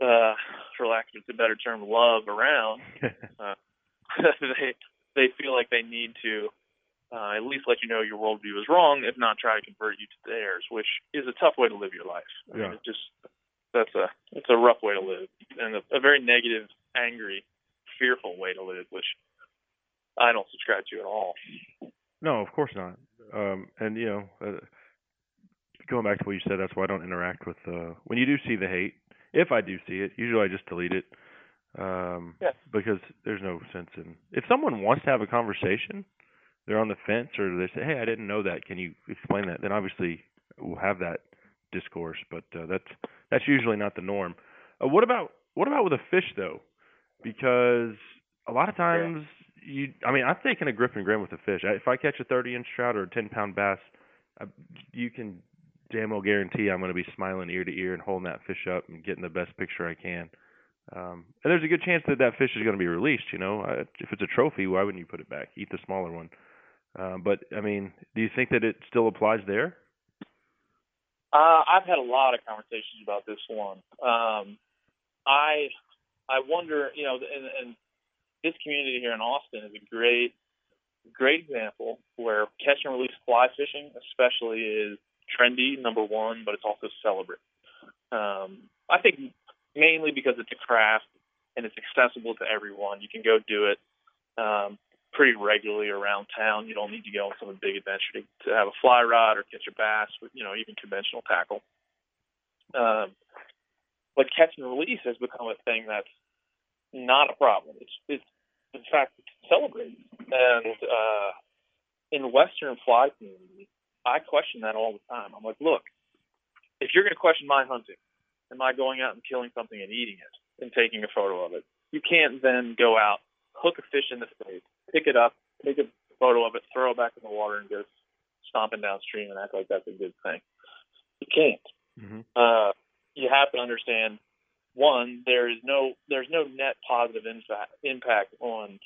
Speaker 5: uh, for lack of a better term, love around, uh, they they feel like they need to uh, at least let you know your worldview is wrong, if not try to convert you to theirs, which is a tough way to live your life. I
Speaker 1: Yeah.
Speaker 5: mean, it's just that's a it's a rough way to live and a, a very negative, angry, fearful way to live, which I don't subscribe to at all.
Speaker 1: No, of course not. Um, and you know, uh, going back to what you said, that's why I don't interact with. Uh, when you do see the hate, if I do see it, usually I just delete it. Um,
Speaker 5: Yeah.
Speaker 1: Because there's no sense in. If someone wants to have a conversation, they're on the fence, or they say, "Hey, I didn't know that. Can you explain that?" Then obviously we'll have that discourse. But uh, that's that's usually not the norm. Uh, what about what about with a fish though? Because a lot of times you, I mean, I've taken a grip and grin with a fish. I, if I catch a 30 inch trout or a 10 pound bass, I, you can damn well guarantee I'm going to be smiling ear to ear and holding that fish up and getting the best picture I can. Um, and there's a good chance that that fish is going to be released. You know, if it's a trophy, why wouldn't you put it back? Eat the smaller one. Um, but I mean, do you think that it still applies there?
Speaker 5: Uh, I've had a lot of conversations about this one. Um, I I wonder, you know, and, and this community here in Austin is a great great example where catch and release fly fishing, especially, is trendy, number one, but it's also celebrate. Um, I think mainly because it's a craft and it's accessible to everyone. You can go do it um, pretty regularly around town. You don't need to go on some big adventure to, to have a fly rod or catch a bass with, you know, even conventional tackle. Um, but catch and release has become a thing that's not a problem. It's, it's in fact, it's celebrated. And uh, in Western fly community, I question that all the time. I'm like, look, if you're going to question my hunting, am I going out and killing something and eating it and taking a photo of it? You can't then go out, hook a fish in the face, pick it up, take a photo of it, throw it back in the water, and go stomping downstream and act like that's a good thing. You can't.
Speaker 1: Mm-hmm.
Speaker 5: Uh, you have to understand one, there is no there's no net positive impact impact on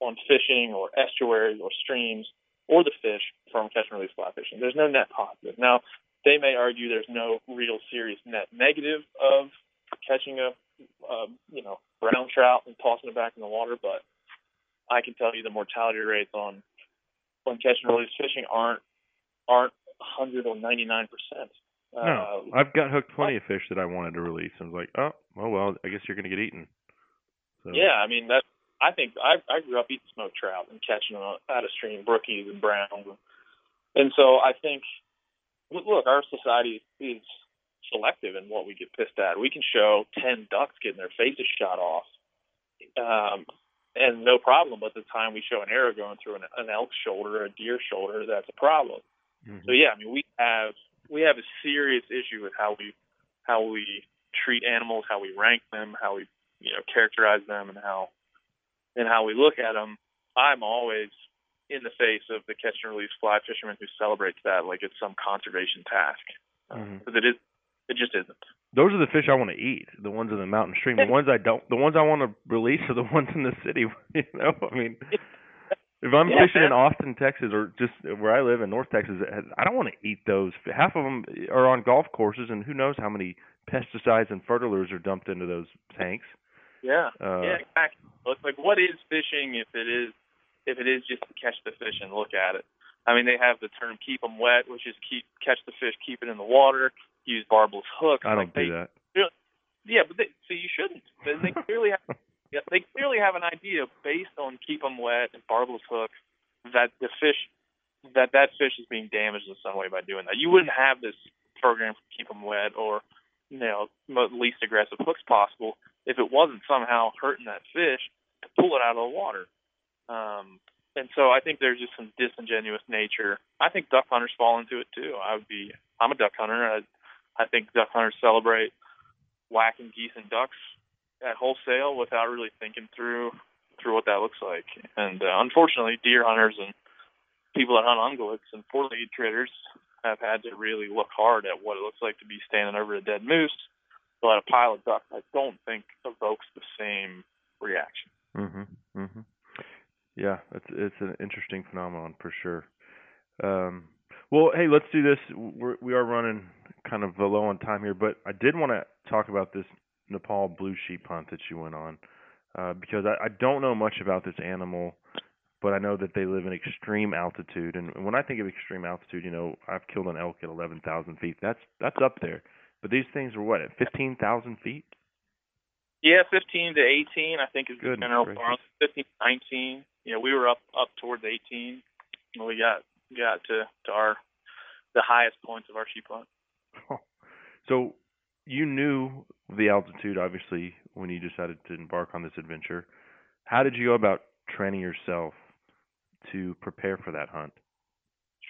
Speaker 5: on fishing or estuaries or streams or the fish from catch and release fly fishing. There's no net positive. Now, they may argue there's no real serious net negative of catching a, a you know brown trout and tossing it back in the water, but I can tell you the mortality rates on on catch and release fishing aren't aren't 100 or 99 percent.
Speaker 1: No, uh, I've got hooked plenty of fish that I wanted to release. I was like, oh, oh well, I guess you're going to get eaten. So,
Speaker 5: Yeah, I mean that. I think I I grew up eating smoked trout and catching them out of stream, brookies and browns, and so I think, look, our society is selective in what we get pissed at. We can show ten ducks getting their faces shot off, um, and no problem. But the time we show an arrow going through an, an elk shoulder, or a deer shoulder, that's a problem.
Speaker 1: Mhm.
Speaker 5: So yeah, I mean we have we have a serious issue with how we how we treat animals, how we rank them, how we you know characterize them, and how and how we look at them. I'm always in the face of the catch and release fly fisherman who celebrates that like it's some conservation task
Speaker 1: uh, mm-hmm.
Speaker 5: because it is it just isn't.
Speaker 1: Those are the fish I want to eat. The ones in the mountain stream. The ones I don't. The ones I want to release are the ones in the city. You know, I mean, if I'm
Speaker 5: Yeah,
Speaker 1: fishing in. Austin, Texas, or just where I live in North Texas, I don't want to eat those. Half of them are on golf courses, and who knows how many pesticides and fertilizers are dumped into those tanks.
Speaker 5: Yeah.
Speaker 1: Uh,
Speaker 5: yeah, exactly. It's like what is fishing if it is if it is just to catch the fish and look at it. I mean, they have the term "keep them wet," which is keep catch the fish, keep it in the water, use barbless hooks.
Speaker 1: I don't
Speaker 5: like they,
Speaker 1: do that.
Speaker 5: Yeah, but they, so you shouldn't. They, they clearly have yeah, they clearly have an idea based on keep them wet and barbless hooks that the fish that that fish is being damaged in some way by doing that. You wouldn't have this program for keep them wet or you know least aggressive hooks possible if it wasn't somehow hurting that fish to pull it out of the water. Um, and so I think there's just some disingenuous nature. I think duck hunters fall into it too. I would be I'm a duck hunter. I, I think duck hunters celebrate whacking geese and ducks at wholesale without really thinking through through what that looks like. And uh, unfortunately, deer hunters and people that hunt ungulates and four-legged critters have had to really look hard at what it looks like to be standing over a dead moose. But a pile of ducks, I don't think evokes the same reaction.
Speaker 1: Mhm. Mhm. Yeah, it's it's an interesting phenomenon for sure. Um, well, hey, let's do this. We're, we are running kind of low on time here, but I did want to talk about this Nepal blue sheep hunt that you went on uh, because I, I don't know much about this animal, but I know that they live in extreme altitude. And when I think of extreme altitude, you know, I've killed an elk at 11,000 feet. That's that's up there. But these things are what at 15,000 feet?
Speaker 5: Yeah, 15 to 18, I think is the general
Speaker 1: gracious.
Speaker 5: parlance. 15 to 19. You know, we were up up towards 18. when We got got to to our the highest points of our sheep hunt.
Speaker 1: So you knew the altitude, obviously, when you decided to embark on this adventure. How did you go about training yourself to prepare for that hunt?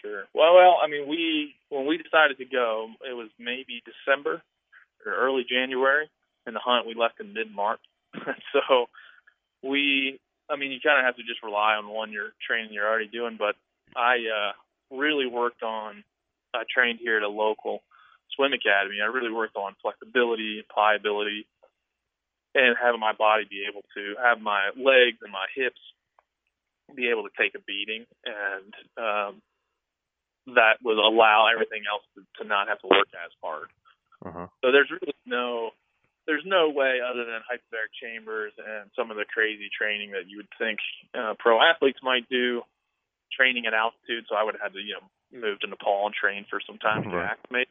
Speaker 5: Sure. Well, well, I mean, we when we decided to go, it was maybe December or early January, and the hunt we left in mid March. so we, I mean, you kind of have to just rely on one your training you're already doing. But I uh, really worked on. I trained here at a local swim academy. I really worked on flexibility, pliability, and having my body be able to have my legs and my hips be able to take a beating and um, that would allow everything else to, to not have to work as hard.
Speaker 1: Uh-huh.
Speaker 5: So there's really no there's no way other than hyperbaric chambers and some of the crazy training that you would think uh, pro athletes might do training at altitude, so I would have had to you know move to Nepal and train for some time to acclimate.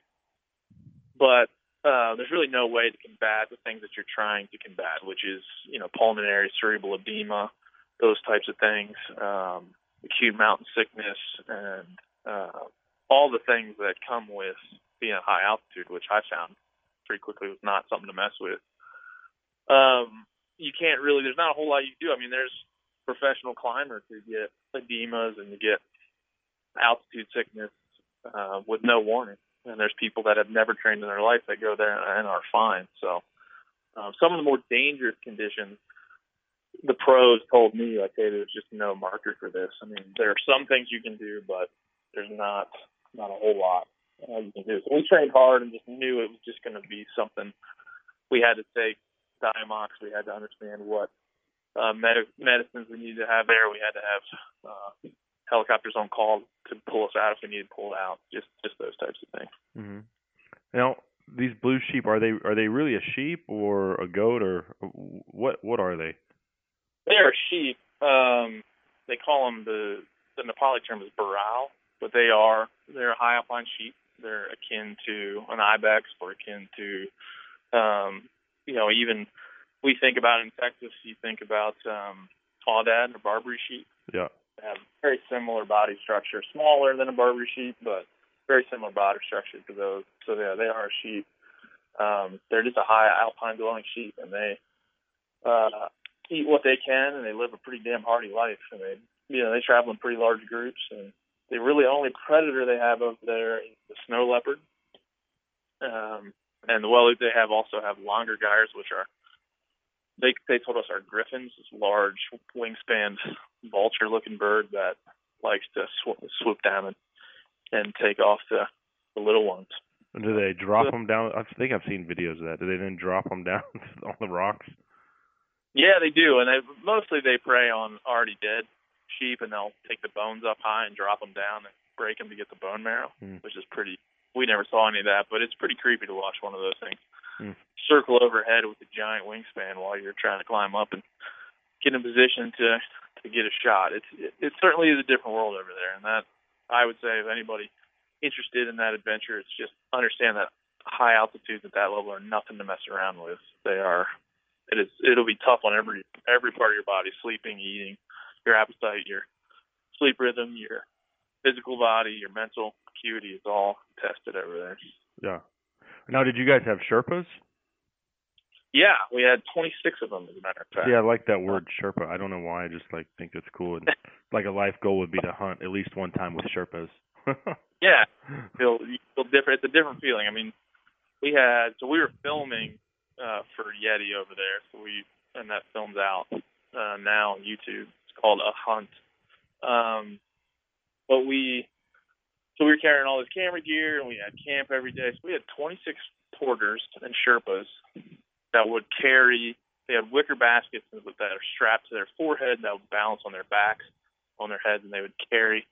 Speaker 5: But uh, there's really no way to combat the things that you're trying to combat, which is you know pulmonary cerebral edema, those types of things, um, acute mountain sickness, and uh, all the things that come with being at high altitude, which I found pretty quickly was not something to mess with. Um, you can't really. There's not a whole lot you can do. I mean, there's professional climbers who get edemas and you get altitude sickness uh, with no warning, and there's people that have never trained in their life that go there and are fine. So, um, some of the more dangerous conditions, the pros told me like, hey, there's just no marker for this. I mean, there are some things you can do, but there's not not a whole lot uh, you can do. So we trained hard and just knew it was just going to be something we had to take Diamox. We had to understand what uh, med- medicines we needed to have there. We had to have uh, helicopters on call to pull us out if we needed pulled out. Just just those types of things.
Speaker 1: hmm Now, these blue sheep are they are they really a sheep or a goat or what what are they?
Speaker 5: They are sheep. Um, they call them the the Nepali term is bharal, but they are they're high alpine sheep. They're akin to an ibex or akin to um, you know even we think about in Texas. You think about um, Aoudad or Barbary sheep.
Speaker 1: Yeah.
Speaker 5: They have very similar body structure, smaller than a Barbary sheep, but very similar body structure to those. So yeah, they are sheep. Um, they're just a high alpine dwelling sheep, and they uh, eat what they can, and they live a pretty damn hardy life. And they, you know, they travel in pretty large groups, and the really only predator they have over there is the snow leopard. Um, and the well, they have also have lammergeiers, which are they they told us are griffins, this large wingspan vulture-looking bird that likes to sw- swoop down and and take off the the little ones.
Speaker 1: And do they drop them down? I think I've seen videos of that. Do they then drop them down on the rocks?
Speaker 5: Yeah, they do, and they mostly they prey on already dead sheep, and they'll take the bones up high and drop them down and break them to get the bone marrow,
Speaker 1: Hmm.
Speaker 5: which is pretty. We never saw any of that, but it's pretty creepy to watch one of those things
Speaker 1: Hmm.
Speaker 5: circle overhead with a giant wingspan while you're trying to climb up and get in position to to get a shot. It's it, it certainly is a different world over there, and that I would say if anybody interested in that adventure, it's just understand that high altitudes at that level are nothing to mess around with. They are it is it'll be tough on every every part of your body, sleeping, eating, your appetite, your sleep rhythm, your physical body, your mental acuity is all tested over there.
Speaker 1: Yeah. Now, did you guys have Sherpas?
Speaker 5: Yeah, we had 26 of them as a matter of fact.
Speaker 1: Yeah, I like that word Sherpa. I don't know why. I just like think it's cool. And like a life goal would be to hunt at least one time with Sherpas.
Speaker 5: Yeah, feel you feel different. It's a different feeling. I mean, we had so we were filming uh, for Yeti over there, so we and that film's out uh, now on YouTube. It's called A Hunt. Um, but we so we were carrying all this camera gear and we had camp every day. So we had 26 porters and Sherpas that would carry. They had wicker baskets that are strapped to their forehead that would balance on their backs, on their heads, and they would carry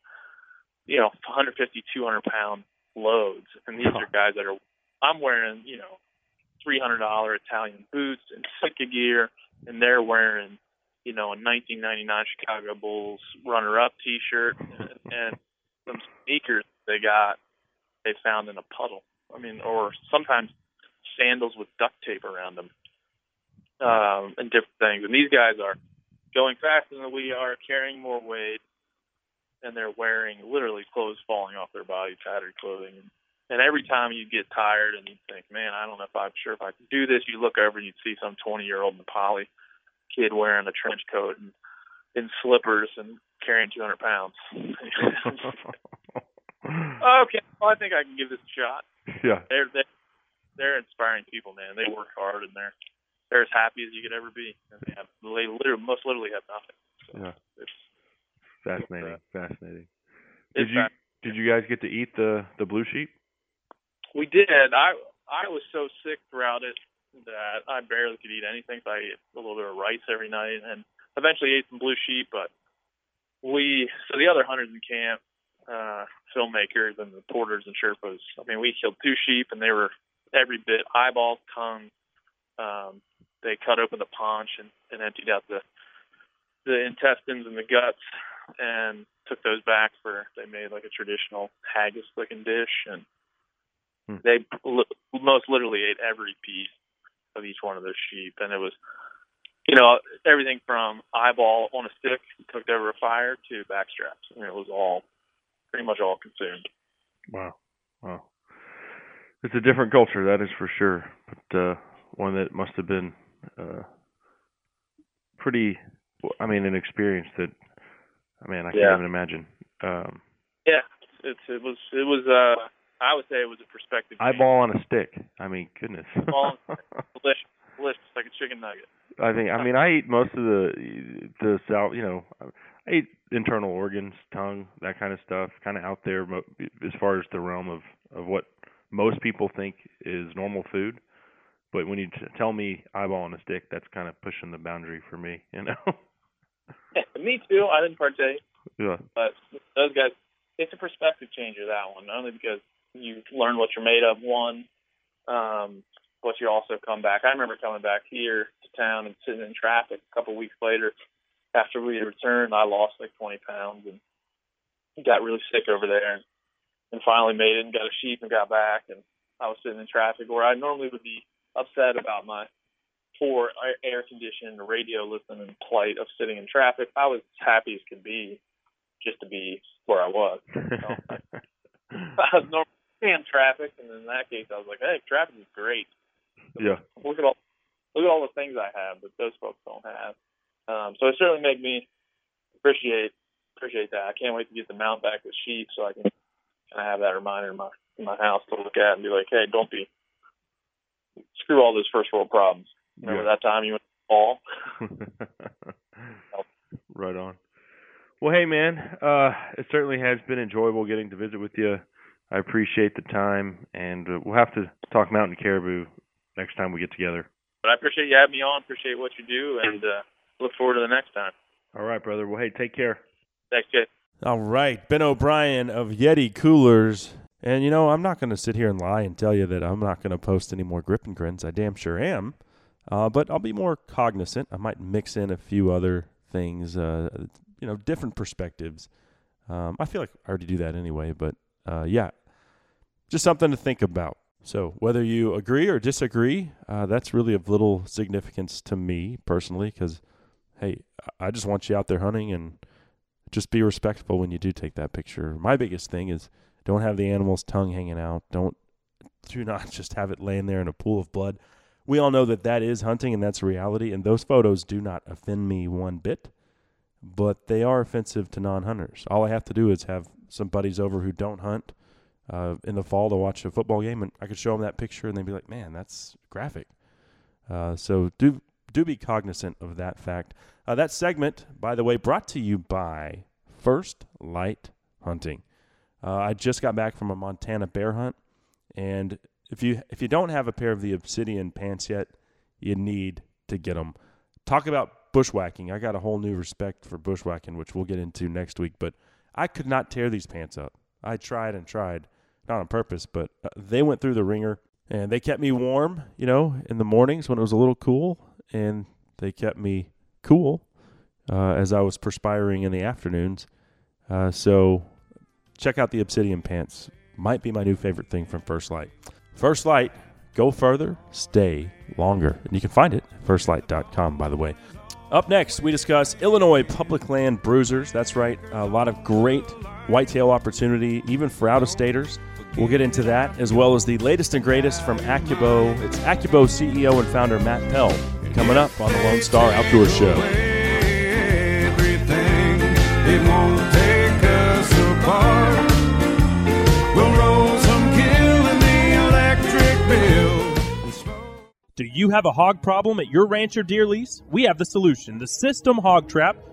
Speaker 5: you know, 150, 200 pound loads. And these are guys that are, I'm wearing, you know, $300 Italian boots and Sitka gear, and they're wearing, you know, a 1999 Chicago Bulls runner up t shirt and, some sneakers they got, they found in a puddle. I mean, or sometimes sandals with duct tape around them, um, and different things. And these guys are going faster than we are, carrying more weight, and they're wearing literally clothes falling off their body, tattered clothing. And, and every time you get tired and you think, man, I don't know if I'm sure if I can do this, you look over and you see some 20 year old Nepali kid wearing a trench coat and in slippers and carrying 200 pounds. okay, well, I think I can give this a shot.
Speaker 1: yeah.
Speaker 5: They're they're, they're inspiring people, man. They work hard and they're they're as happy as you could ever be. And they have they literally most literally have nothing. So
Speaker 1: Yeah.
Speaker 5: it's
Speaker 1: Fascinating. Uh, fascinating.
Speaker 5: it's
Speaker 1: Did you
Speaker 5: fast.
Speaker 1: did you guys get to eat the the blue sheep?
Speaker 5: We did. I I was so sick throughout it that I barely could eat anything. So I ate a little bit of rice every night, and eventually ate some blue sheep. But we, so the other hunters in camp, uh, filmmakers and the porters and Sherpas. I mean, we killed two sheep, and they were every bit eyeballs, tongue. Um, they cut open the paunch and, and emptied out the the intestines and the guts. and took those back for they made like a traditional haggis looking dish, and
Speaker 1: Hmm.
Speaker 5: they li- most literally ate every piece of each one of those sheep, and it was, you know, everything from eyeball on a stick cooked over a fire to backstraps. I mean, it was all pretty much all consumed.
Speaker 1: Wow. Wow. It's a different culture, that is for sure. But uh one that must have been uh pretty I mean an experience that I mean I can't
Speaker 5: Yeah.
Speaker 1: even imagine. Um
Speaker 5: Yeah, it's it was it was uh I would say it was a perspective.
Speaker 1: eyeball on a stick. I mean goodness.
Speaker 5: Eyeball delicious, delicious like a chicken nugget.
Speaker 1: I think I mean I eat most of the the south, you know, I eat internal organs, tongue, that kind of stuff, kind of out there as far as the realm of of what most people think is normal food. But when you t- tell me eyeball on a stick, that's kind of pushing the boundary for me, you know.
Speaker 5: Me too. I didn't partake,
Speaker 1: yeah.
Speaker 5: but those guys, it's a perspective changer. That one, not only because you learn what you're made of, one, um, but you also come back. I remember coming back here to town and sitting in traffic a couple weeks later after we returned. I lost like 20 pounds and got really sick over there, and, and finally made it and got a sheep and got back. And I was sitting in traffic where I normally would be upset about my poor air conditioned radio listening plight of sitting in traffic. I was as happy as could be just to be where I was. I was normally in traffic, and in that case, I was like, "Hey, traffic is great.
Speaker 1: yeah.
Speaker 5: Look at all, look at all the things I have that those folks don't have." Um, so it certainly made me appreciate appreciate that. I can't wait to get the mount back with sheep, so I can kind of have that reminder in my in my house to look at and be like, "Hey, don't be screw all those first world problems." Remember that time you went to the ball?
Speaker 1: right on. Well, hey man, uh, it certainly has been enjoyable getting to visit with you. I appreciate the time, and uh, we'll have to talk mountain caribou next time we get together.
Speaker 5: But I appreciate you having me on. Appreciate what you do, and uh, look forward to the next time.
Speaker 1: All right, brother. Well, hey, take care.
Speaker 5: Thanks, Jay.
Speaker 1: All right, Ben O'Brien of Yeti Coolers. And you know, I'm not going to sit here and lie and tell you that I'm not going to post any more grip and grins. I damn sure am. Uh, but I'll be more cognizant. I might mix in a few other things, uh, you know, different perspectives. Um, I feel like I already do that anyway, but uh, yeah, just something to think about. So whether you agree or disagree, uh, that's really of little significance to me personally, because hey, I just want you out there hunting and just be respectful when you do take that picture. My biggest thing is don't have the animal's tongue hanging out. Don't do not just have it laying there in a pool of blood. We all know that that is hunting and that's reality, and those photos do not offend me one bit, but they are offensive to non-hunters. All I have to do is have some buddies over who don't hunt uh, in the fall to watch a football game, and I could show them that picture, and they'd be like, "Man, that's graphic." Uh, so do do be cognizant of that fact. Uh, that segment, by the way, brought to you by First Light Hunting. Uh, I just got back from a Montana bear hunt, and if you if you don't have a pair of the Obsidian pants yet, you need to get them. Talk about bushwhacking. I got a whole new respect for bushwhacking, which we'll get into next week. But I could not tear these pants up. I tried and tried, not on purpose, but uh, they went through the ringer, and they kept me warm. You know, in the mornings when it was a little cool, and they kept me cool uh, as I was perspiring in the afternoons. Uh, so check out the Obsidian pants. Might be my new favorite thing from First Light. First Light, go further, stay longer. And you can find it at firstlight.com, by the way. Up next, we discuss Illinois public land bruisers. That's right, a lot of great whitetail opportunity, even for out of staters. We'll get into that, as well as the latest and greatest from Accubow. It's Accubow CEO and founder Matt Pell coming up on the Lone Star Outdoor Show.
Speaker 3: Everything, it won't take us apart. We'll roll some kill in the electric bill.
Speaker 8: Do you have a hog problem at your ranch or deer lease? We have the solution. The System Hog Trap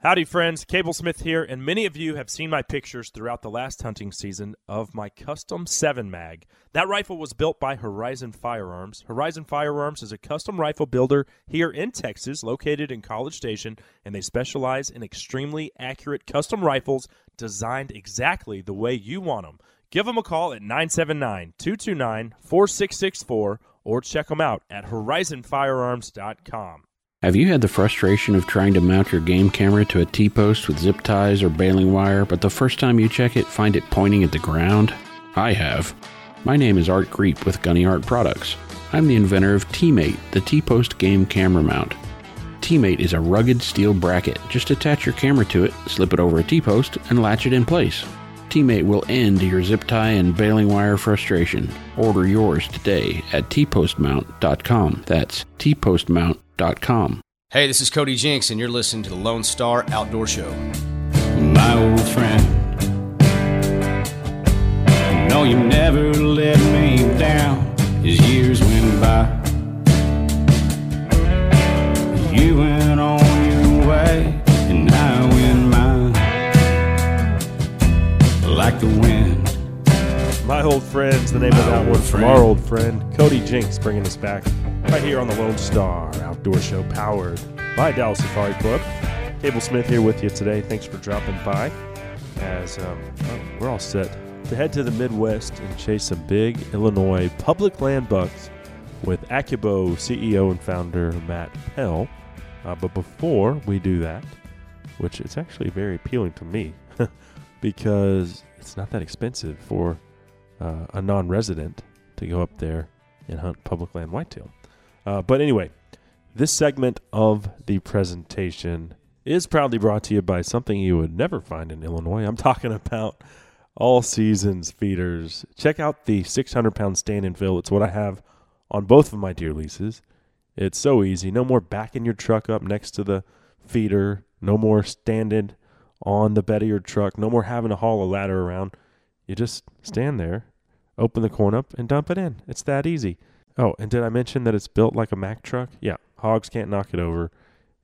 Speaker 8: Howdy, friends. Cable Smith here, and many of you have seen my pictures throughout the last hunting season of my custom 7 mag. That rifle was built by Horizon Firearms. Horizon Firearms is a custom rifle builder here in Texas, located in College Station, and they specialize in extremely accurate custom rifles designed exactly the way you want them. Give them a call at 979 229 4664 or check them out at horizonfirearms.com.
Speaker 6: Have you had the frustration of trying to mount your game camera to a T post with zip ties or baling wire, but the first time you check it, find it pointing at the ground? I have. My name is Art Greep with Gunny Art Products. I'm the inventor of T-Mate, the T-Post game camera mount. T-Mate is a rugged steel bracket. Just attach your camera to it, slip it over a T-post, and latch it in place. T-Mate will end your zip tie and baling wire frustration. Order yours today at tpostmount.com. That's tpostmount.com.
Speaker 9: Hey, this is Cody Jinks, and you're listening to the Lone Star Outdoor Show.
Speaker 3: my old friend. No, you never let me down as years went by. You went on your way, Like the wind.
Speaker 1: My old friends, the name of that one from our old friend Cody Jinks, bringing us back right here on the Lone Star Outdoor Show, powered by Dallas Safari Club. Cable Smith here with you today. Thanks for dropping by. As um, well, we're all set to head to the Midwest and chase some big Illinois public land bucks with Accubow CEO and founder Matt Pell. Uh, but before we do that, which is actually very appealing to me because it's not that expensive for uh, a non-resident to go up there and hunt public land whitetail. Uh, but anyway, this segment of the presentation is proudly brought to you by something you would never find in Illinois. I'm talking about all seasons feeders. Check out the 600 pound stand and fill. It's what I have on both of my deer leases. It's so easy. No more backing your truck up next to the feeder. No more standing on the bed of your truck. No more having to haul a ladder around. You just stand there, open the corn up, and dump it in. It's that easy. Oh, and did I mention that it's built like a Mack truck? Yeah, hogs can't knock it over.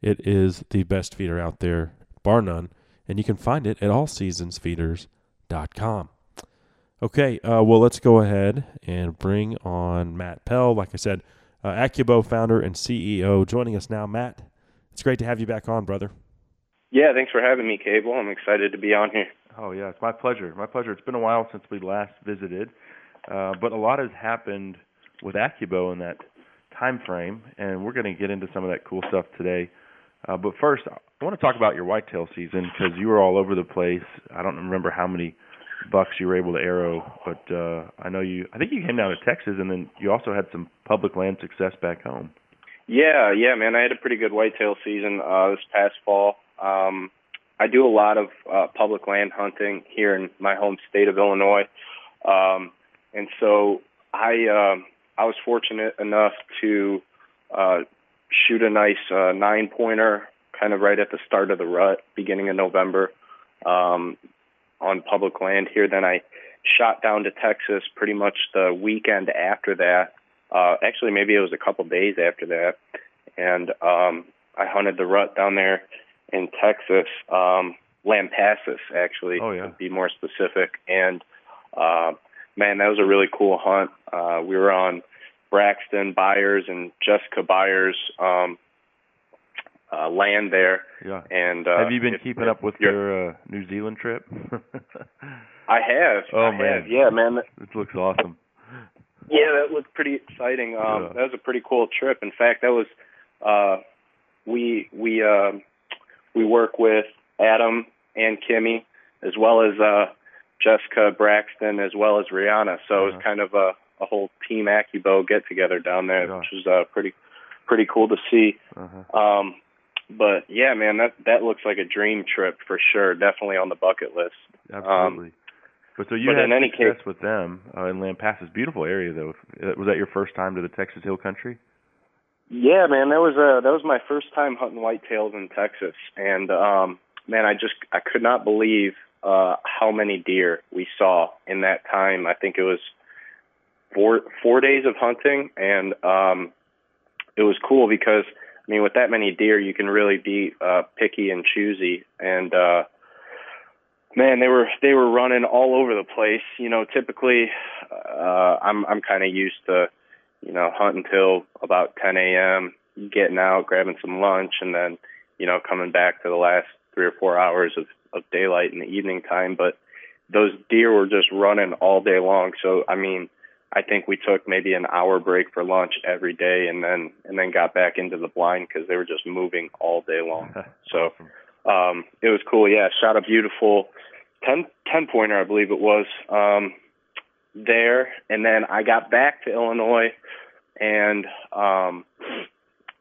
Speaker 1: It is the best feeder out there, bar none, and you can find it at allseasonsfeeders.com. Okay, uh, well, let's go ahead and bring on Matt Pell. Like I said, uh, Accubow founder and CEO, joining us now. Matt, it's great to have you back on, brother.
Speaker 10: Yeah, thanks for having me, Cable. I'm excited to be on here.
Speaker 1: Oh yeah, it's my pleasure. My pleasure. It's been a while since we last visited, uh, but a lot has happened with Accubow in that time frame, and we're going to get into some of that cool stuff today. Uh, but first, I want to talk about your whitetail season because you were all over the place. I don't remember how many bucks you were able to arrow, but uh, I know you. I think you came down to Texas, and then you also had some public land success back home.
Speaker 10: Yeah, yeah, man. I had a pretty good whitetail season uh, this past fall. Um, I do a lot of uh, public land hunting here in my home state of Illinois, um, and so I um I was fortunate enough to uh, shoot a nice uh, nine pointer, kind of right at the start of the rut, beginning of November, um, on public land here. Then I shot down to Texas pretty much the weekend after that. Uh, actually, maybe it was a couple days after that, and um, I hunted the rut down there in Texas, um, Lampasas, actually,
Speaker 1: Oh, yeah.
Speaker 10: to be more specific. And uh, man, that was a really cool hunt. Uh, we were on Braxton Byers and Jessica Byers um, uh, land there,
Speaker 1: Yeah.
Speaker 10: and uh,
Speaker 1: have you been
Speaker 10: if-
Speaker 1: keeping up with your uh, New Zealand trip?
Speaker 10: I have.
Speaker 1: Oh,
Speaker 10: I
Speaker 1: man.
Speaker 10: have. Yeah, man.
Speaker 1: it looks awesome.
Speaker 10: Yeah, that looked pretty exciting. Um,
Speaker 1: Yeah.
Speaker 10: That was a pretty cool trip. In fact, that was uh, we we uh, we work with Adam and Kimmy as well as uh, Jessica Braxton as well as Rihanna. So it
Speaker 1: Uh-huh.
Speaker 10: was kind of a, a whole team Accubow get together down there,
Speaker 1: Yeah.
Speaker 10: which was uh, pretty pretty cool to see.
Speaker 1: Uh-huh.
Speaker 10: Um, but yeah, man, that that looks like a dream trip for sure. Definitely on the bucket list.
Speaker 1: Absolutely.
Speaker 10: Um,
Speaker 1: but so you
Speaker 10: but
Speaker 1: had
Speaker 10: in any
Speaker 1: success
Speaker 10: case-
Speaker 1: with them uh, in Lampasas. Beautiful area, though. Was that your first time to the Texas Hill Country?
Speaker 10: Yeah, man, that was uh that was my first time hunting whitetails in Texas, and um, man, I just I could not believe uh how many deer we saw in that time. I think it was four four days of hunting, and um, it was cool because I mean, with that many deer, you can really be uh picky and choosy, and uh man they were they were running all over the place. You know typically uh i'm i'm kind of used to you know hunt until about 10 a.m getting out grabbing some lunch and then you know coming back to the last three or four hours of of daylight in the evening time. But those deer were just running all day long. So i mean i think we took maybe an hour break for lunch every day and then and then got back into the blind because they were just moving all day long. So um it was cool. Yeah shot a beautiful 10 10 pointer i believe it was. Um there and then i got back to illinois and um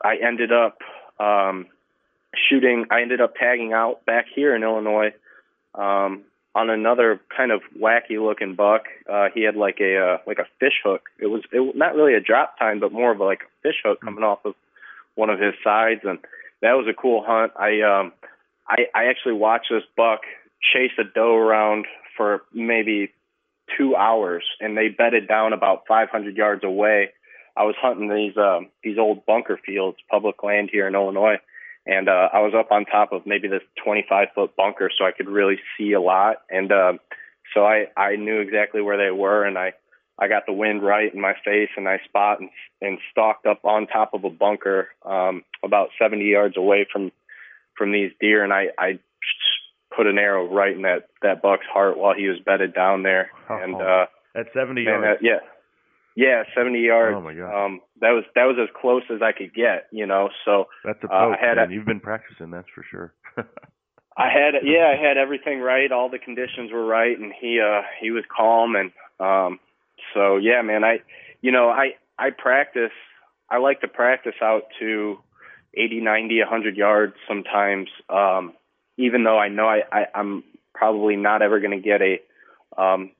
Speaker 10: i ended up um shooting i ended up tagging out back here in illinois um on another kind of wacky looking buck. Uh he had like a uh, like a fish hook. It was it not really a drop tine but more of a, like a fish hook coming off of one of his sides and that was a cool hunt. I um i i actually watched this buck chase a doe around for maybe two hours and they bedded down about 500 yards away. I was hunting these um these old bunker fields public land here in illinois and uh i was up on top of maybe this 25 foot bunker so i could really see a lot and um so i i knew exactly where they were and i i got the wind right in my face and i spot and and stalked up on top of a bunker um about 70 yards away from from these deer and i i put an arrow right in that that buck's heart while he was bedded down there and uh
Speaker 1: At 70
Speaker 10: man,
Speaker 1: yards.
Speaker 10: that- yeah yeah 70 yards
Speaker 1: Oh my god.
Speaker 10: um that was that was as close as i could get you know so
Speaker 1: That's a
Speaker 10: uh,
Speaker 1: poke,
Speaker 10: I had
Speaker 1: man.
Speaker 10: a-
Speaker 1: You've been practicing, that's for sure.
Speaker 10: I had yeah, I had everything right. All the conditions were right, and he uh he was calm, and um so yeah, man. I you know I I practice. I like to practice out to eighty, ninety, a hundred yards sometimes. Um, even though I know I, I I'm probably not ever going to get a um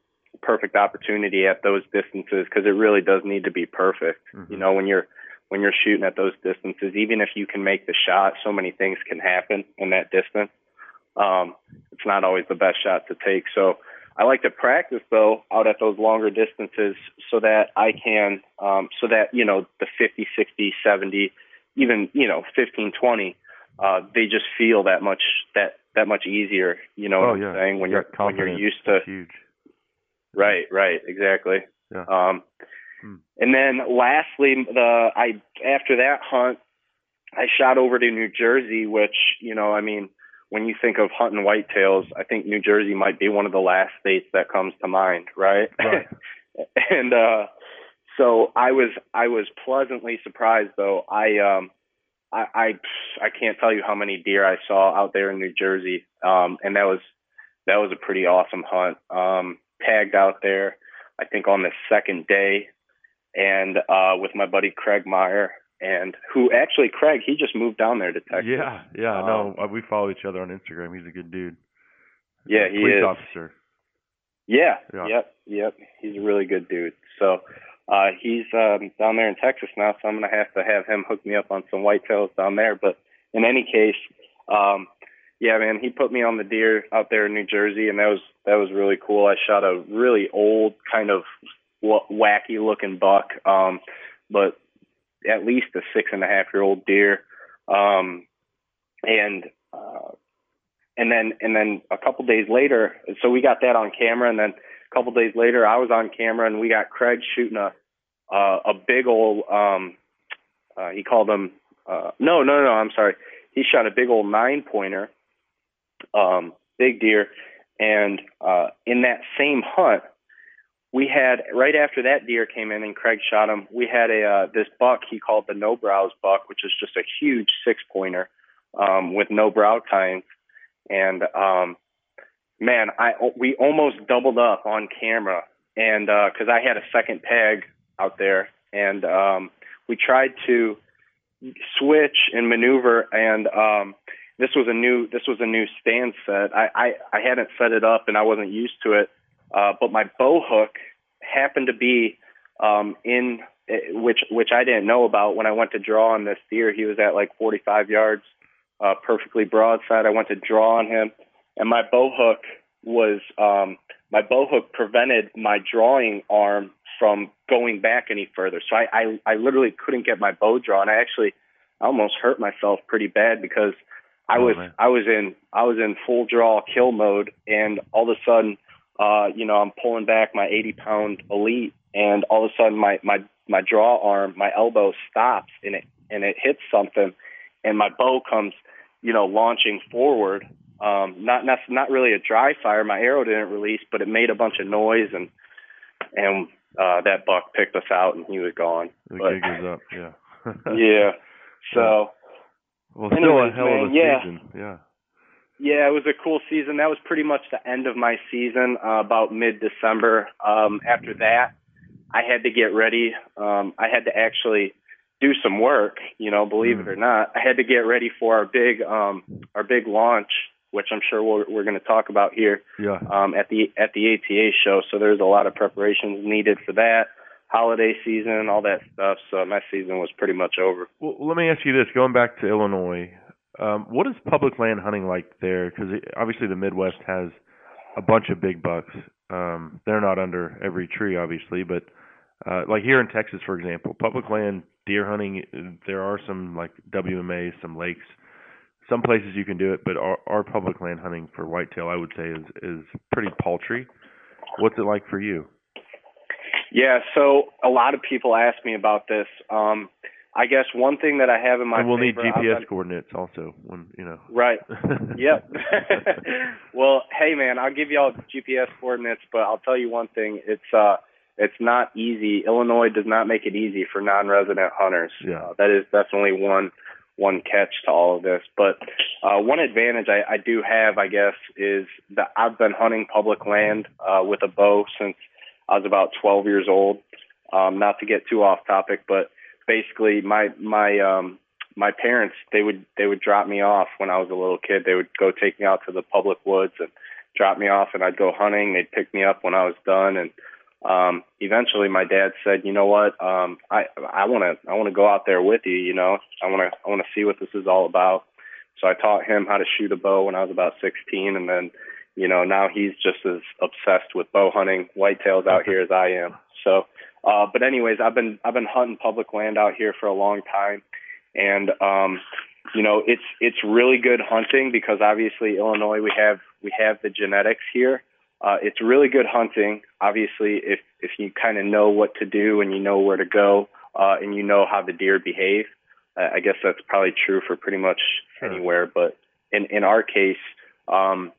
Speaker 10: perfect opportunity at those distances because it really does need to be perfect. You know when you're when you're shooting at those distances, even if you can make the shot, so many things can happen in that distance. Um, it's not always the best shot to take. So I like to practice though out at those longer distances so that I can, um, so that, you know, the 50, 60, 70, even, you know, 15, 20, uh, they just feel that much, that, that much easier, you know
Speaker 1: oh
Speaker 10: what
Speaker 1: yeah.
Speaker 10: I'm saying? When
Speaker 1: You
Speaker 10: you're,
Speaker 1: got
Speaker 10: when you're used to,
Speaker 1: huge.
Speaker 10: Right, right, exactly.
Speaker 1: Yeah.
Speaker 10: Um,
Speaker 1: Hmm.
Speaker 10: and then lastly, the I after that hunt, I shot over to New Jersey, which you know, I mean, when you think of hunting whitetails, I think New Jersey might be one of the last states that comes to mind, right?
Speaker 1: Right.
Speaker 10: and uh, so I was I was pleasantly surprised though. I um I, I I can't tell you how many deer I saw out there in New Jersey, um, and that was that was a pretty awesome hunt. Um, tagged out there, I think on the second day, and uh, with my buddy Craig Meyer, and who actually Craig he just moved down there to Texas.
Speaker 1: Yeah, yeah,
Speaker 10: Um,
Speaker 1: no, uh, we follow each other on Instagram. He's a good dude.
Speaker 10: Yeah, he
Speaker 1: Police
Speaker 10: is.
Speaker 1: officer.
Speaker 10: Yeah,
Speaker 1: Yeah.
Speaker 10: yep, yep. He's a really good dude. So uh he's um down there in Texas now, so I'm gonna have to have him hook me up on some whitetails down there. But in any case, um yeah, man, he put me on the deer out there in New Jersey and that was that was really cool. I shot a really old kind of wacky looking buck, um, but at least a six and a half year old deer. Um and uh and then and then a couple days later so we got that on camera and then a couple days later I was on camera and we got Craig shooting a uh, a big old um uh he called them uh no no no I'm sorry. He shot a big old nine pointer um big deer. And uh in that same hunt we had right after that deer came in and Craig shot him we had a uh this buck he called the no brows buck which is just a huge six pointer um with no brow tines and um man i we almost doubled up on camera and uh cuz i had a second tag out there and um we tried to switch and maneuver, and um, this was a new this was a new stand set. I, I I hadn't set it up and I wasn't used to it, uh, but my bow hook happened to be um, in eh, which which I didn't know about when I went to draw on this deer. He was at like 45 yards, uh, perfectly broadside. I went to draw on him, and my bow hook was um, my bow hook prevented my drawing arm from going back any further. So I, I I literally couldn't get my bow drawn. I actually almost hurt myself pretty bad because I
Speaker 1: Oh,
Speaker 10: was
Speaker 1: man.
Speaker 10: I was in I was in full draw kill mode, and all of a sudden, uh, you know, I'm pulling back my 80 pound elite, and all of a sudden my my my draw arm, my elbow stops, and it and it hits something, and my bow comes, you know, launching forward. Um, not not not really a dry fire. My arrow didn't release, but it made a bunch of noise, and and uh, that buck picked us out, and he was gone.
Speaker 1: The
Speaker 10: But-
Speaker 1: gig is up. Yeah.
Speaker 10: yeah. So
Speaker 1: Well, still
Speaker 10: Anyways,
Speaker 1: a hell
Speaker 10: man,
Speaker 1: of a
Speaker 10: yeah.
Speaker 1: season. Yeah.
Speaker 10: Yeah, it was a cool season. That was pretty much the end of my season, uh, about mid December. Um, after that, I had to get ready. Um, I had to actually do some work, you know, believe it or not. I had to get ready for our big um, our big launch, which I'm sure we're, we're going to talk about here
Speaker 1: Yeah.
Speaker 10: um, at the at the ATA show. So there's a lot of preparations needed for that holiday season, all that stuff. So my season was pretty much over.
Speaker 1: Well, let me ask you this: going back to Illinois, um, what is public land hunting like there? Because obviously the Midwest has a bunch of big bucks. Um, they're not under every tree, obviously, but uh, like here in Texas, for example, public land deer hunting, there are some like WMAs, some lakes, some places you can do it, but our, our public land hunting for whitetail, I would say, is is pretty paltry. What's it like for you?
Speaker 10: Yeah, so a lot of people ask me about this. Um, I guess one thing that I have in my
Speaker 1: and we'll need GPS coordinates also when you know.
Speaker 10: Right. Yep. well, hey man, I'll give you all GPS coordinates, but I'll tell you one thing: it's uh, it's not easy. Illinois does not make it easy for non-resident hunters.
Speaker 1: Yeah.
Speaker 10: Uh, that is definitely one one catch to all of this. But uh, one advantage I, I do have, I guess, is that I've been hunting public land uh, with a bow since I was about 12 years old. Um, not to get too off topic, but basically my my um, my parents they would they would drop me off when I was a little kid. They would go take me out to the public woods and drop me off, and I'd go hunting. They'd pick me up when I was done, and um, eventually my dad said, "You know what? Um, I I want to I want to go out there with you. You know, I want to I want to see what this is all about." So I taught him how to shoot a bow when I was about 16, and then you know now he's just as obsessed with bow hunting whitetails out here as I am. So, uh, but anyways, I've been I've been hunting public land out here for a long time, and um, you know it's it's really good hunting because obviously Illinois we have we have the genetics here. Uh, it's really good hunting. Obviously, if if you kind of know what to do and you know where to go uh, and you know how the deer behave. Uh, I guess that's probably true for pretty much anywhere. But in in our case, um,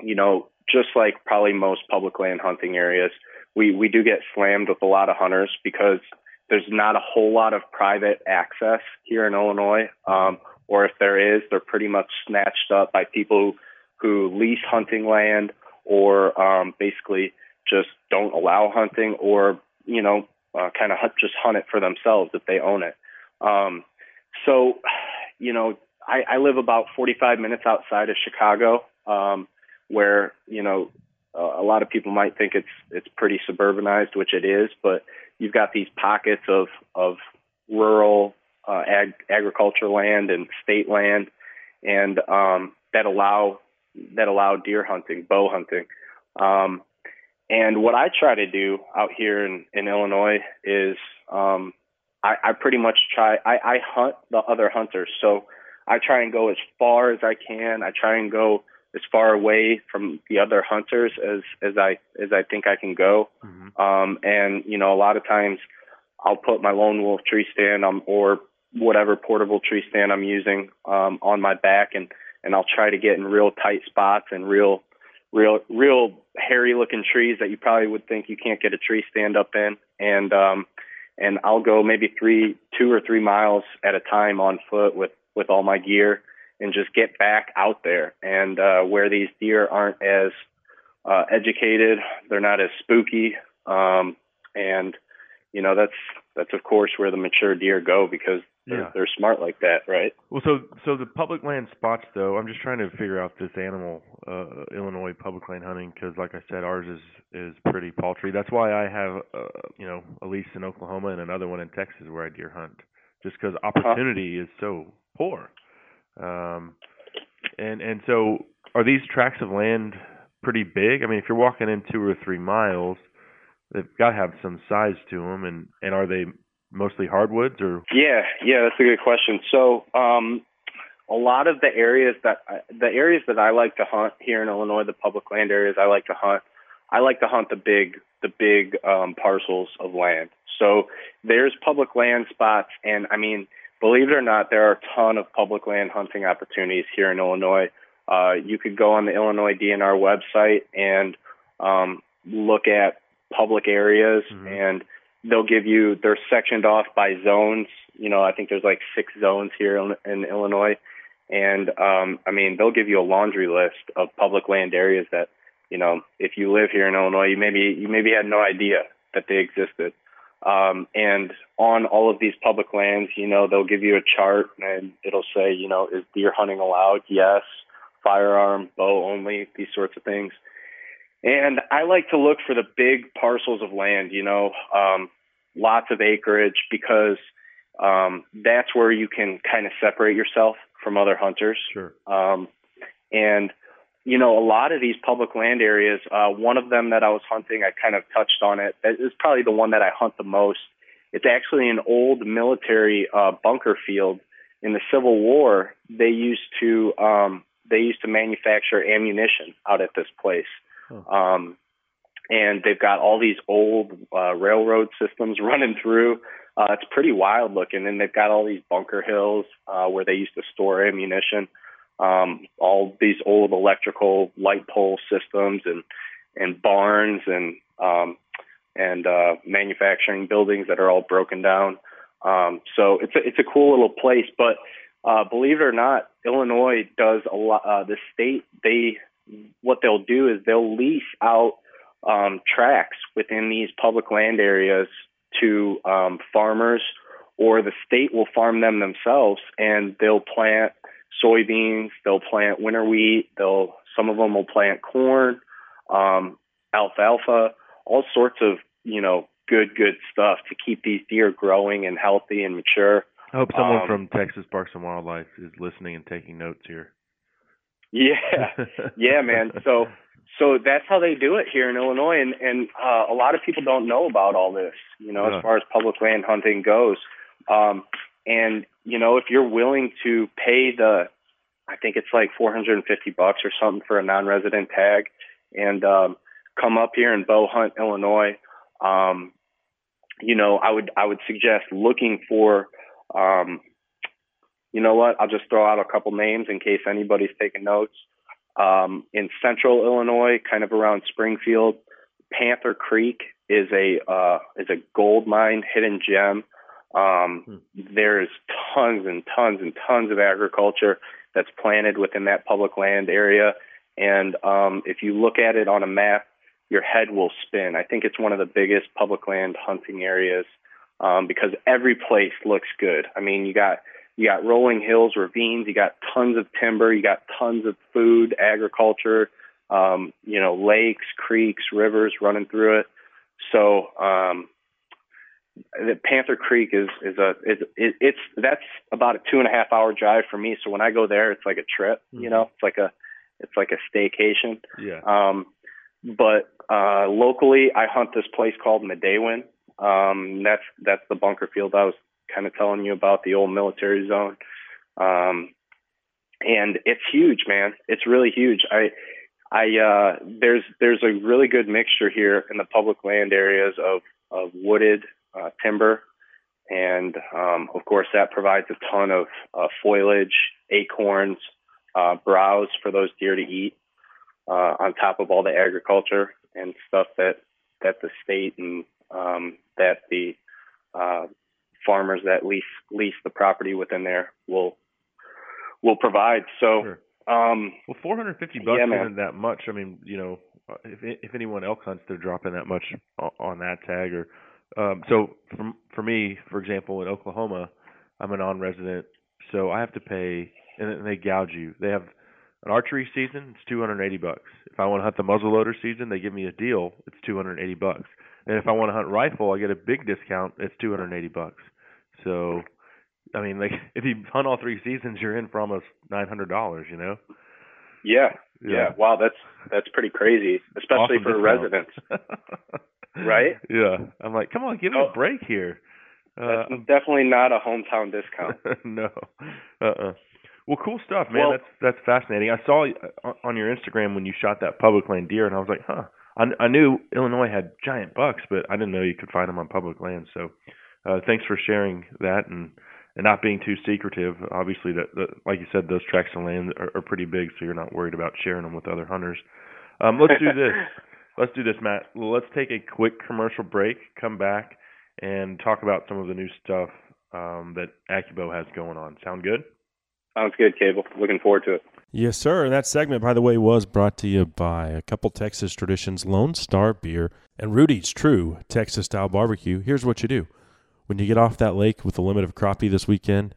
Speaker 10: you know, just like probably most public land hunting areas, we we do get slammed with a lot of hunters because there's not a whole lot of private access here in Illinois. Um, or if there is, they're pretty much snatched up by people who lease hunting land or um, basically just don't allow hunting or, you know, uh, kind of hunt, just hunt it for themselves if they own it. Um, so, you know, I, I live about 45 minutes outside of Chicago, um, where, you know, uh, a lot of people might think it's it's pretty suburbanized, which it is, but you've got these pockets of of rural uh, ag- agriculture land and state land, and um, that allow that allow deer hunting, bow hunting. Um, and what I try to do out here in, in Illinois is um, I, I pretty much try I, I hunt the other hunters. So I try and go as far as I can. I try and go as far away from the other hunters as as I as I think I can go. Um, and you know, a lot of times I'll put my lone wolf tree stand um, or whatever portable tree stand I'm using um, on my back, and and I'll try to get in real tight spots and real real real hairy looking trees that you probably would think you can't get a tree stand up in, and um, and I'll go maybe three two or three miles at a time on foot with with all my gear and just get back out there. And uh, where these deer aren't as uh, educated, they're not as spooky, um, and you know that's that's of course where the mature deer go because They're,
Speaker 1: Yeah.
Speaker 10: they're smart like that, right?
Speaker 1: Well, so so the public land spots, though, I'm just trying to figure out this animal, uh, Illinois public land hunting, because like I said, ours is is pretty paltry. That's why I have, uh, you know, a lease in Oklahoma and another one in Texas where I deer hunt, just because opportunity is so poor. Um, and and so are these tracts of land pretty big? I mean, if you're walking in two or three miles, they've got to have some size to them, and and are they mostly hardwoods or
Speaker 10: Yeah, yeah, that's a good question. So, um, a lot of the areas that I, the areas that I like to hunt here in Illinois, the public land areas I like to hunt, I like to hunt the big the big um, parcels of land. So there's public land spots, and I mean, believe it or not, there are a ton of public land hunting opportunities here in Illinois. Uh, you could go on the Illinois DNR website and um, look at public areas and they'll give you they're sectioned off by zones. You know i think there's like six zones here in, in illinois. And um i mean they'll give you a laundry list of public land areas that you know if you live here in illinois you maybe you maybe had no idea that they existed. Um and on all of these public lands you know they'll give you a chart and it'll say you know is deer hunting allowed? Yes. Firearm bow only these sorts of things. And I like to look for the big parcels of land, you know, um, lots of acreage because um, that's where you can kind of separate yourself from other hunters.
Speaker 1: Sure.
Speaker 10: Um, and you know, a lot of these public land areas. Uh, one of them that I was hunting, I kind of touched on it. It's probably the one that I hunt the most. It's actually an old military uh, bunker field. In the Civil War, they used to um, they used to manufacture ammunition out at this place. Um, and they've got all these old uh, railroad systems running through. Uh, it's pretty wild looking, and they've got all these bunker hills uh, where they used to store ammunition. Um, all these old electrical light pole systems and and barns and um, and uh, manufacturing buildings that are all broken down. Um, so it's a it's a cool little place, but uh, believe it or not, Illinois does a lot. Uh, the state they what they'll do is they'll lease out um, tracts within these public land areas to um, farmers, or the state will farm them themselves, and they'll plant soybeans, they'll plant winter wheat, they'll some of them will plant corn, um, alfalfa, all sorts of you know good good stuff to keep these deer growing and healthy and mature.
Speaker 1: I hope someone
Speaker 10: Um,
Speaker 1: from Texas Parks and Wildlife is listening and taking notes here.
Speaker 10: Yeah, yeah, man. So so that's how they do it here in Illinois, and and uh, a lot of people don't know about all this. You know,
Speaker 1: Yeah.
Speaker 10: as far as public land hunting goes, um, and you know, if you're willing to pay the, I think it's like 450 bucks or something for a non-resident tag, and um, come up here and bow hunt Illinois. Um, you know, I would I would suggest looking for um, you know what? I'll just throw out a couple names in case anybody's taking notes. Um, in central Illinois, kind of around Springfield, Panther Creek is a uh, is a gold mine, hidden gem. Um, There's tons and tons and tons of agriculture that's planted within that public land area, and um, if you look at it on a map, your head will spin. I think it's one of the biggest public land hunting areas um, because every place looks good. I mean, you got you got rolling hills, ravines, you got tons of timber, you got tons of food, agriculture, um, you know, lakes, creeks, rivers running through it. So um, the Panther Creek is is a is it, it's that's about a two and a half hour drive for me. So when I go there, it's like a trip. You know, it's like a it's like a staycation.
Speaker 1: Yeah.
Speaker 10: Um, but uh, locally, I hunt this place called Midewin. Um, that's that's the bunker field I was kind of telling you about, the old military zone. Um, and it's huge, man. It's really huge. I I uh, there's there's a really good mixture here in the public land areas of of wooded uh, timber, and um, of course that provides a ton of uh, foliage, acorns, uh, browse for those deer to eat uh, on top of all the agriculture and stuff that that the state and um, that the uh, farmers that lease lease the property within there will will provide. So, um,
Speaker 1: Well, 450 bucks
Speaker 10: Yeah,
Speaker 1: isn't that much. I mean, you know, if if anyone elk hunts, they're dropping that much on that tag. Or um, so for for me, for example, in Oklahoma, I'm a non-resident, so I have to pay, and they gouge you. They have an archery season, it's 280 bucks. If I want to hunt the muzzleloader season, they give me a deal, it's 280 bucks. And if I want to hunt rifle, I get a big discount, it's 280 bucks. So, I mean, like if you hunt all three seasons, you're in for almost $900, you know?
Speaker 10: Yeah, yeah. Wow, that's that's pretty crazy, especially
Speaker 1: Awesome
Speaker 10: for
Speaker 1: discount.
Speaker 10: residents, right?
Speaker 1: Yeah. I'm like, come on, give me
Speaker 10: Oh.
Speaker 1: a break here. Uh,
Speaker 10: That's definitely not a hometown discount.
Speaker 1: no. Uh-uh. Well, cool stuff, man.
Speaker 10: Well-
Speaker 1: that's that's fascinating. I saw uh, on your Instagram when you shot that public land deer, and I was like, huh. I, I knew Illinois had giant bucks, but I didn't know you could find them on public land. So, uh, thanks for sharing that and and not being too secretive. Obviously, that, that like you said, those tracts of land are, are pretty big, so you're not worried about sharing them with other hunters. Um, let's do this. Let's do this, Matt. Let's take a quick commercial break. Come back and talk about some of the new stuff um, that AccuBow has going on. Sound good?
Speaker 10: Sounds good, Cable. Looking forward to it.
Speaker 1: Yes, sir. And that segment, by the way, was brought to you by a couple Texas traditions, Lone Star Beer and Rudy's True Texas Style Barbecue. Here's what you do when you get off that lake with the limit of crappie this weekend,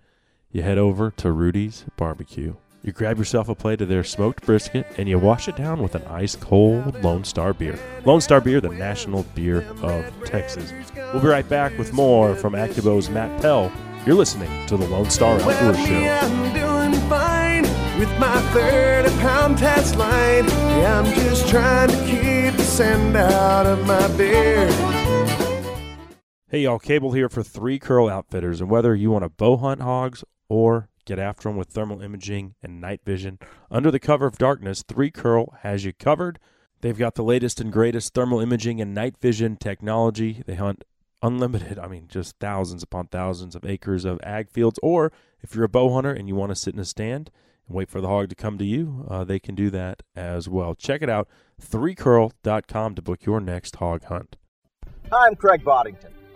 Speaker 1: you head over to Rudy's Barbecue. You grab yourself a plate of their smoked brisket and you wash it down with an ice cold Lone Star beer. Lone Star Beer, the national beer of Texas. We'll be right back with more from AccuBow's Matt Pell. You're listening to the Lone Star Outdoor Show.
Speaker 3: I'm doing fine with my 30 pound test line. Yeah, I'm just trying to keep the sand out of my beard.
Speaker 1: Hey y'all, Cable here for Three Curl Outfitters, and whether you want to bow hunt hogs or get after them with thermal imaging and night vision, under the cover of darkness, Three Curl has you covered. They've got the latest and greatest thermal imaging and night vision technology. They hunt unlimited, I mean, just thousands upon thousands of acres of ag fields. Or if you're a bow hunter and you want to sit in a stand and wait for the hog to come to you, uh, they can do that as well. Check it out, 3curl.com to book your next hog hunt.
Speaker 11: Hi, I'm Craig Boddington.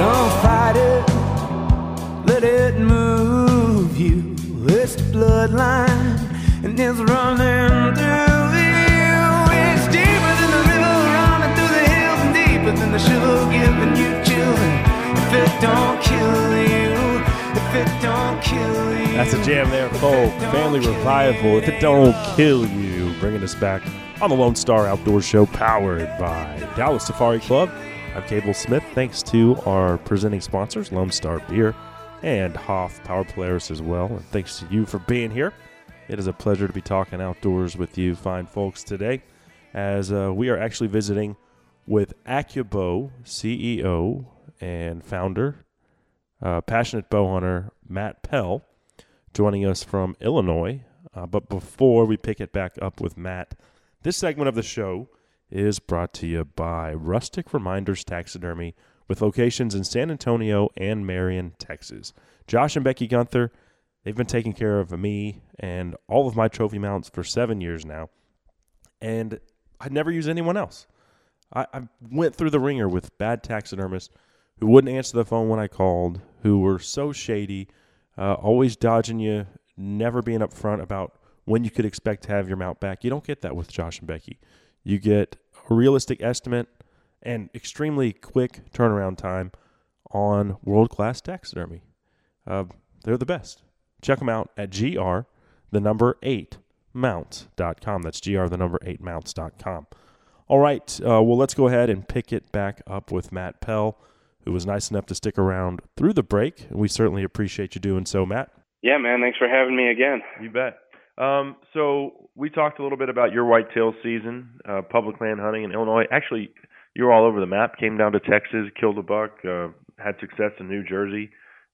Speaker 3: Don't fight it, let it move you. It's the bloodline, and it's running through you. It's deeper than the river running through the hills, and deeper than the sugar giving you children. If it don't kill you, if it don't kill you.
Speaker 1: That's a jam there, folk. Family revival. If it don't kill you, bringing us back on the Lone Star Outdoor Show, powered by Dallas Safari Club. I'm Cable Smith. Thanks to our presenting sponsors, Lone Star Beer and Hoffpauir Polaris as well. And thanks to you for being here. It is a pleasure to be talking outdoors with you, fine folks, today, as uh, we are actually visiting with AccuBow CEO and founder, uh, passionate bow hunter Matt Pell, joining us from Illinois. Uh, but before we pick it back up with Matt, this segment of the show is brought to you by Rustic Reminders Taxidermy with locations in San Antonio and Marion, Texas. Josh and Becky Gunther, they've been taking care of me and all of my trophy mounts for seven years now, and I'd never use anyone else. I, I went through the ringer with bad taxidermists who wouldn't answer the phone when I called, who were so shady, uh, always dodging you, never being upfront about when you could expect to have your mount back. You don't get that with Josh and Becky. You get a realistic estimate and extremely quick turnaround time on world class taxidermy. Uh, they're the best. Check them out at gr the number eight mounts.com. That's gr the number eight mounts.com. All right, uh, well, let's go ahead and pick it back up with Matt Pell, who was nice enough to stick around through the break. We certainly appreciate you doing so, Matt.
Speaker 10: Yeah, man. Thanks for having me again.
Speaker 1: You bet. Um, so we talked a little bit about your whitetail season, uh, public land hunting in Illinois. Actually, you were all over the map. Came down to Texas, killed a buck, uh, had success in New Jersey.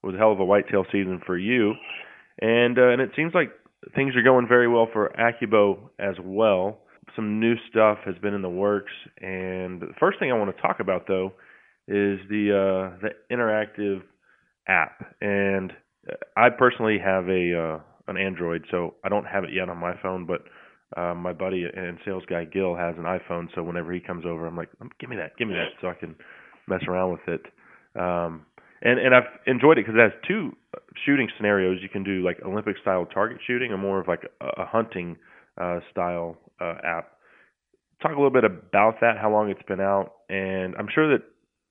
Speaker 1: It was a hell of a whitetail season for you, and uh, and it seems like things are going very well for AccuBow as well. Some new stuff has been in the works, and the first thing I want to talk about though is the uh, the interactive app. And I personally have a uh, an Android, so I don't have it yet on my phone, but uh, my buddy and sales guy Gil has an iPhone, so whenever he comes over, I'm like, give me that, give me that, so I can mess around with it. Um, and and I've enjoyed it because it has two shooting scenarios. You can do like Olympic style target shooting, or more of like a, a hunting uh, style uh, app. Talk a little bit about that, how long it's been out, and I'm sure that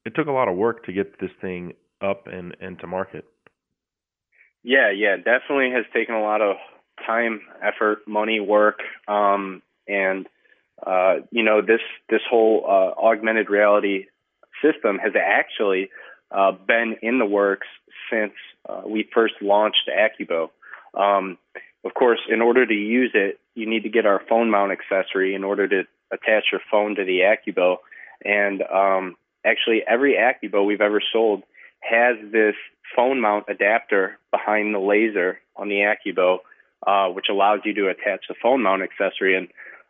Speaker 1: it took a lot of work to get this thing up and and to market.
Speaker 10: Yeah, yeah, definitely has taken a lot of time, effort, money, work, um, and uh, you know this this whole uh, augmented reality system has actually uh, been in the works since uh, we first launched AccuBow. Um, of course, in order to use it, you need to get our phone mount accessory in order to attach your phone to the AccuBow. And um, actually, every AccuBow we've ever sold has this phone mount adapter behind the laser on the AccuBow, uh, which allows you to attach the phone mount accessory. And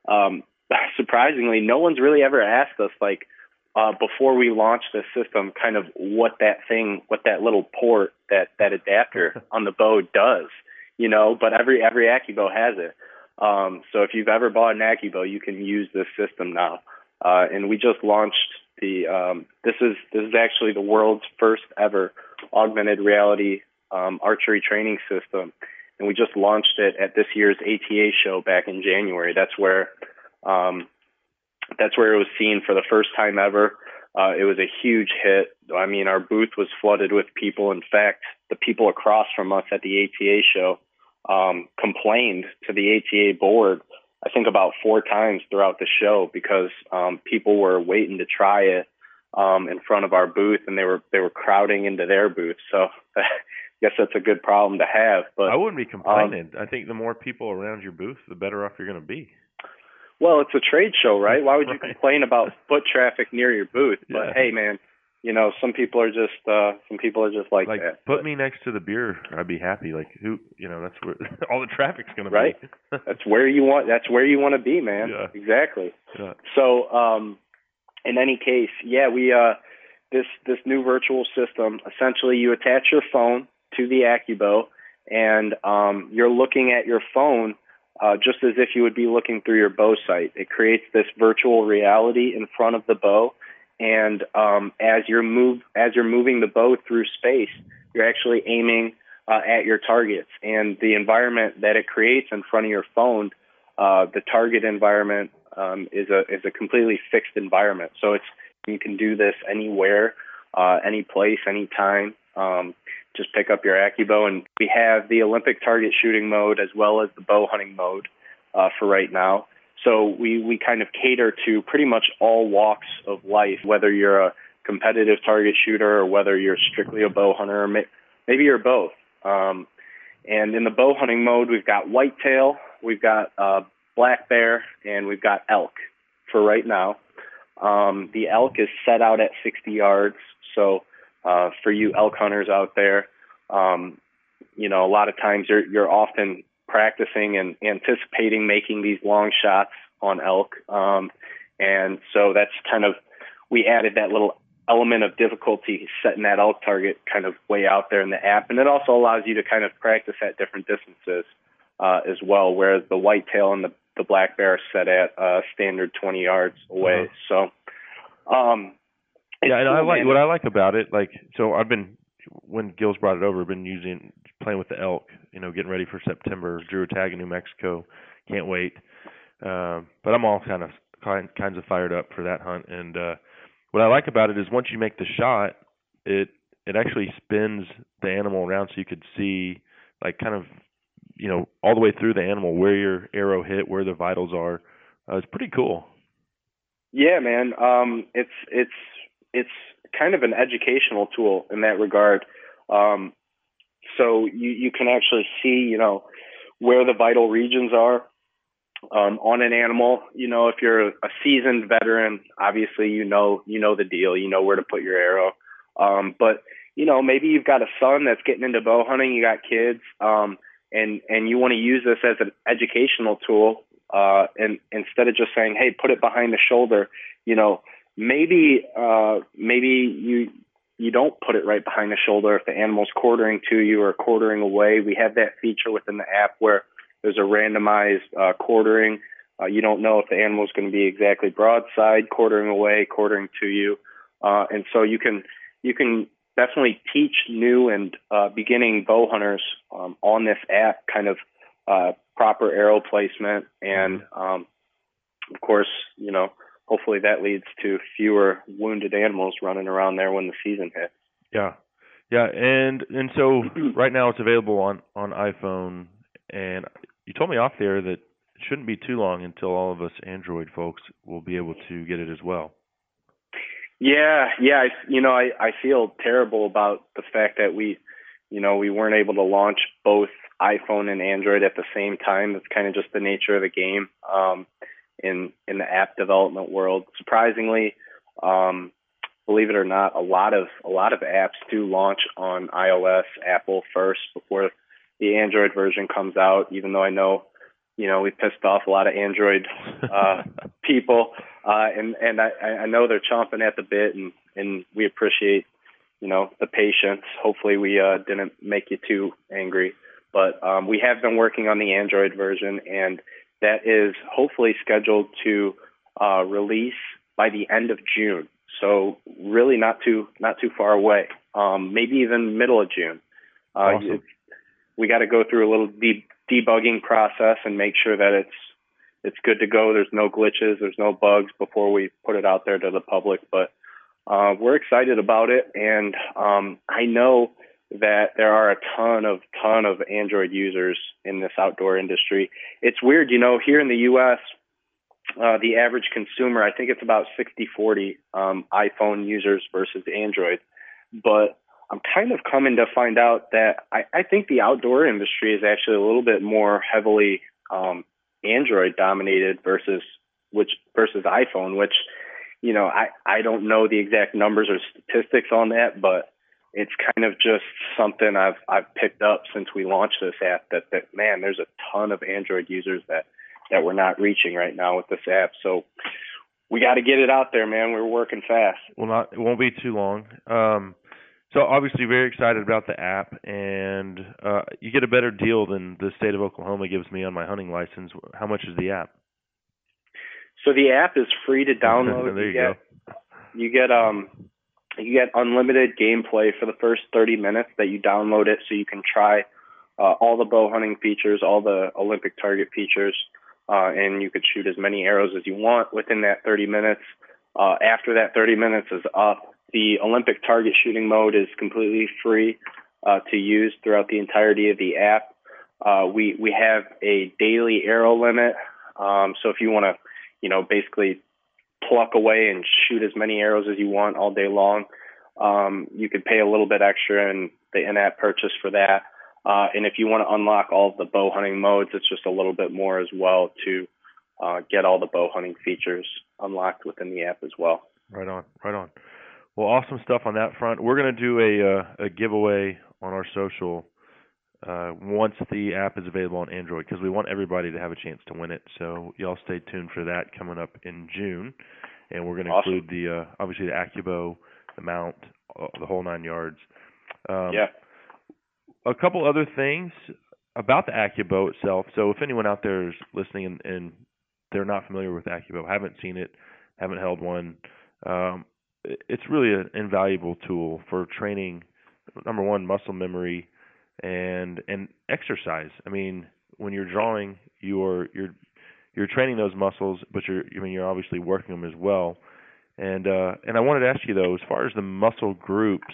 Speaker 10: um, surprisingly, no one's really ever asked us like uh, before we launched this system, kind of what that thing, what that little port, that that adapter on the bow does, you know. But every every AccuBow has it. Um, so if you've ever bought an AccuBow, you can use this system now. Uh, and we just launched the. Um, this is this is actually the world's first ever augmented reality um, archery training system, and we just launched it at this year's ATA show back in January. That's where um, that's where it was seen for the first time ever. Uh, it was a huge hit. I mean, our booth was flooded with people. In fact, the people across from us at the ATA show um, complained to the ATA board, I think about four times throughout the show because um, people were waiting to try it um, in front of our booth, and they were they were crowding into their booth. So. I guess that's a good problem to have. But
Speaker 1: I wouldn't be complaining. Um, I think the more people around your booth, the better off you're going to be.
Speaker 10: Well, it's a trade show, right? Why would you right. complain about foot traffic near your booth? But hey, man, you know, some people are just uh some people are just like,
Speaker 1: like
Speaker 10: that.
Speaker 1: Put me next to the beer, I'd be happy. Like who, you know, that's where all the traffic's going to
Speaker 10: right?
Speaker 1: be.
Speaker 10: Right. that's where you want. That's where you want to be, man.
Speaker 1: Yeah.
Speaker 10: Exactly.
Speaker 1: Yeah.
Speaker 10: So, um, in any case, yeah, we uh, this this new virtual system. Essentially, you attach your phone to the AccuBow, and um, you're looking at your phone uh, just as if you would be looking through your bow sight. It creates this virtual reality in front of the bow, and um, as you're move as you're moving the bow through space, you're actually aiming uh, at your targets. And the environment that it creates in front of your phone, uh, the target environment um, is a is a completely fixed environment. So it's you can do this anywhere, uh, any place, anytime. Um, just pick up your AccuBow, and we have the Olympic target shooting mode as well as the bow hunting mode uh, for right now. So we we kind of cater to pretty much all walks of life, whether you're a competitive target shooter or whether you're strictly a bow hunter, or may, maybe you're both. Um, and in the bow hunting mode, we've got whitetail, we've got uh, black bear, and we've got elk for right now. Um, the elk is set out at 60 yards, so uh, for you elk hunters out there, um, you know, a lot of times you're you're often practicing and anticipating making these long shots on elk, um, and so that's kind of we added that little element of difficulty setting that elk target kind of way out there in the app, and it also allows you to kind of practice at different distances uh, as well. Whereas the whitetail and the the black bear are set at uh, standard 20 yards away. Uh-huh. So Um,
Speaker 1: yeah, and I like
Speaker 10: man.
Speaker 1: what I like about it. Like, so I've been when Gil's brought it over, I've been using playing with the elk. You know, getting ready for September. Drew a tag in New Mexico. Can't wait. Um, but I'm all kind of kind kinds of fired up for that hunt. And uh, what I like about it is once you make the shot, it it actually spins the animal around so you could see like kind of you know all the way through the animal where your arrow hit, where the vitals are. Uh, it's pretty cool.
Speaker 10: Yeah, man. Um, it's it's it's kind of an educational tool in that regard. Um, so you you can actually see, you know, where the vital regions are um, on an animal. You know, if you're a seasoned veteran, obviously you know you know the deal. You know where to put your arrow. Um, but you know, maybe you've got a son that's getting into bow hunting. You got kids, um, and and you want to use this as an educational tool. Uh, and instead of just saying, "Hey, put it behind the shoulder," you know, maybe uh, maybe you you don't put it right behind the shoulder if the animal's quartering to you or quartering away. We have that feature within the app where there's a randomized uh, quartering. Uh, you don't know if the animal's going to be exactly broadside, quartering away, quartering to you, uh, and so you can you can definitely teach new and uh, beginning bow hunters um, on this app kind of uh, proper arrow placement, and um, of course, you know, hopefully that leads to fewer wounded animals running around there when the season hits.
Speaker 1: Yeah, yeah, and and so right now it's available on on iPhone, and you told me off there that it shouldn't be too long until all of us Android folks will be able to get it as well.
Speaker 10: Yeah, yeah, I, you know, I I feel terrible about the fact that we, you know, we weren't able to launch both iPhone and Android at the same time. It's kind of just the nature of the game um, in in the app development world. Surprisingly, um, believe it or not, a lot of a lot of apps do launch on iOS, Apple first before the Android version comes out. Even though I know, you know, we pissed off a lot of Android uh, people, uh, and and I, I know they're chomping at the bit, and and we appreciate, you know, the patience. Hopefully, we uh, didn't make you too angry, but um, we have been working on the Android version, and that is hopefully scheduled to uh, release by the end of June. So really not too not too far away. Um, maybe even middle of June. Uh,
Speaker 1: Awesome.
Speaker 10: we got to go through a little de- debugging process and make sure that it's it's good to go. There's no glitches, there's no bugs before we put it out there to the public. But uh, we're excited about it, and um, I know that there are a ton of ton of Android users in this outdoor industry. It's weird, you know, here in the U.S. Uh, the average consumer, I think it's about 60-40 um, iPhone users versus Android. But I'm kind of coming to find out that I, I think the outdoor industry is actually a little bit more heavily um, Android dominated versus which versus iPhone, which you know I I don't know the exact numbers or statistics on that, but it's kind of just something I've I've picked up since we launched this app that that man there's a ton of Android users that that we're not reaching right now with this app. So we got to get it out there, man. We're working fast.
Speaker 1: Well, not it won't be too long. Um, so obviously very excited about the app, and uh, you get a better deal than the state of Oklahoma gives me on my hunting license. How much is the app?
Speaker 10: So the app is free to download.
Speaker 1: there you
Speaker 10: get, You get um you get unlimited gameplay for the first 30 minutes that you download it, so you can try uh, all the bow hunting features, all the Olympic target features, uh, and you could shoot as many arrows as you want within that 30 minutes. Uh, after that 30 minutes is up, the Olympic target shooting mode is completely free uh, to use throughout the entirety of the app. Uh, we we have a daily arrow limit, um, so if you want to, you know, basically pluck away and shoot as many arrows as you want all day long, um, you could pay a little bit extra in the in-app purchase for that. Uh, and if you want to unlock all of the bow hunting modes, it's just a little bit more as well to uh, get all the bow hunting features unlocked within the app as well.
Speaker 1: Right on, right on. Well, awesome stuff on that front. We're gonna do a uh, a giveaway on our social uh, once the app is available on Android because we want everybody to have a chance to win it. So y'all stay tuned for that coming up in June, and we're gonna
Speaker 10: Awesome.
Speaker 1: include the uh, obviously the AccuBow, the mount, uh, the whole nine yards. Um,
Speaker 10: yeah.
Speaker 1: a couple other things about the AccuBow itself. So if anyone out there is listening and, and they're not familiar with AccuBow, haven't seen it, haven't held one, um, it's really an invaluable tool for training. Number one, muscle memory and and exercise. I mean, when you're drawing, you're you're you're training those muscles, but you're I mean you're obviously working them as well. And uh, and I wanted to ask you though, as far as the muscle groups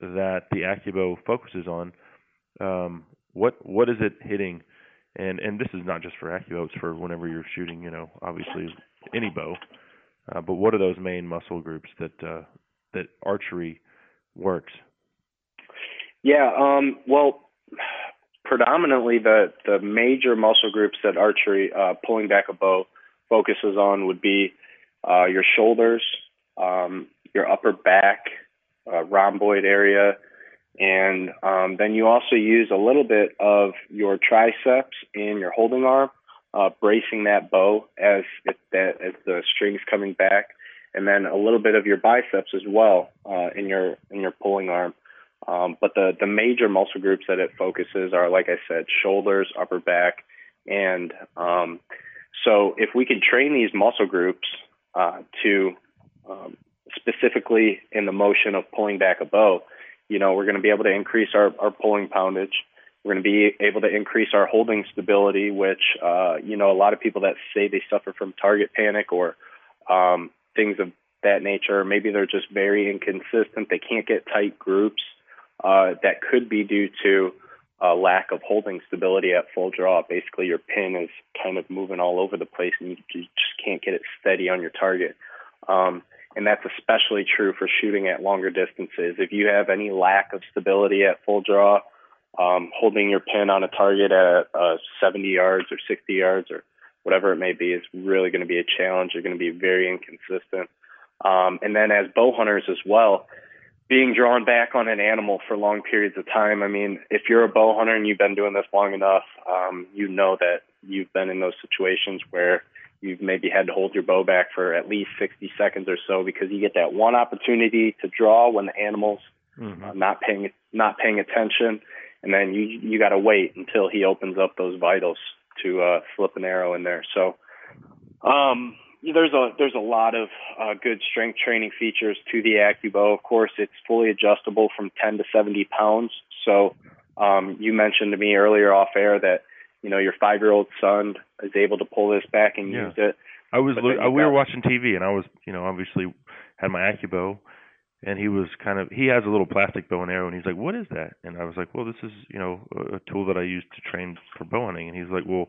Speaker 1: that the AccuBow focuses on, um, what what is it hitting? And and this is not just for AccuBow; it's for whenever you're shooting, you know, obviously any bow. Uh, but what are those main muscle groups that uh, that archery works?
Speaker 10: Yeah, um, well, predominantly the the major muscle groups that archery uh, pulling back a bow focuses on would be uh, your shoulders, um, your upper back, uh, rhomboid area, and um, then you also use a little bit of your triceps and your holding arm, uh, bracing that bow as it, that as the strings coming back, and then a little bit of your biceps as well uh, in your in your pulling arm. Um, but the the major muscle groups that it focuses are, like I said, shoulders, upper back, and um, so if we can train these muscle groups uh, to um, specifically in the motion of pulling back a bow, you know, we're going to be able to increase our, our pulling poundage. We're going to be able to increase our holding stability, which, uh, you know, a lot of people that say they suffer from target panic or um, things of that nature, maybe they're just very inconsistent. They can't get tight groups. Uh, that could be due to a lack of holding stability at full draw. Basically, your pin is kind of moving all over the place and you just can't get it steady on your target. Um, and that's especially true for shooting at longer distances. If you have any lack of stability at full draw, um, holding your pin on a target at uh, 70 yards or 60 yards or whatever it may be is really going to be a challenge. You're going to be very inconsistent. Um, and then as bow hunters as well, being drawn back on an animal for long periods of time. I mean, if you're a bow hunter and you've been doing this long enough, um, you know that you've been in those situations where you've maybe had to hold your bow back for at least 60 seconds or so because you get that one opportunity to draw when the animal's mm-hmm. uh, not paying not paying attention, and then you you got to wait until he opens up those vitals to uh, slip an arrow in there. So, um, there's a there's a lot of uh, good strength training features to the AccuBow. Of course, it's fully adjustable from 10 to 70 pounds. So, um, you mentioned to me earlier off air that you know your five year old son is able to pull this back and
Speaker 1: yeah.
Speaker 10: use it.
Speaker 1: I was lo- uh, we were watching TV and I was you know obviously had my AccuBow and he was kind of he has a little plastic bow and arrow and he's like what is that and I was like well this is you know a tool that I use to train for bow hunting and he's like well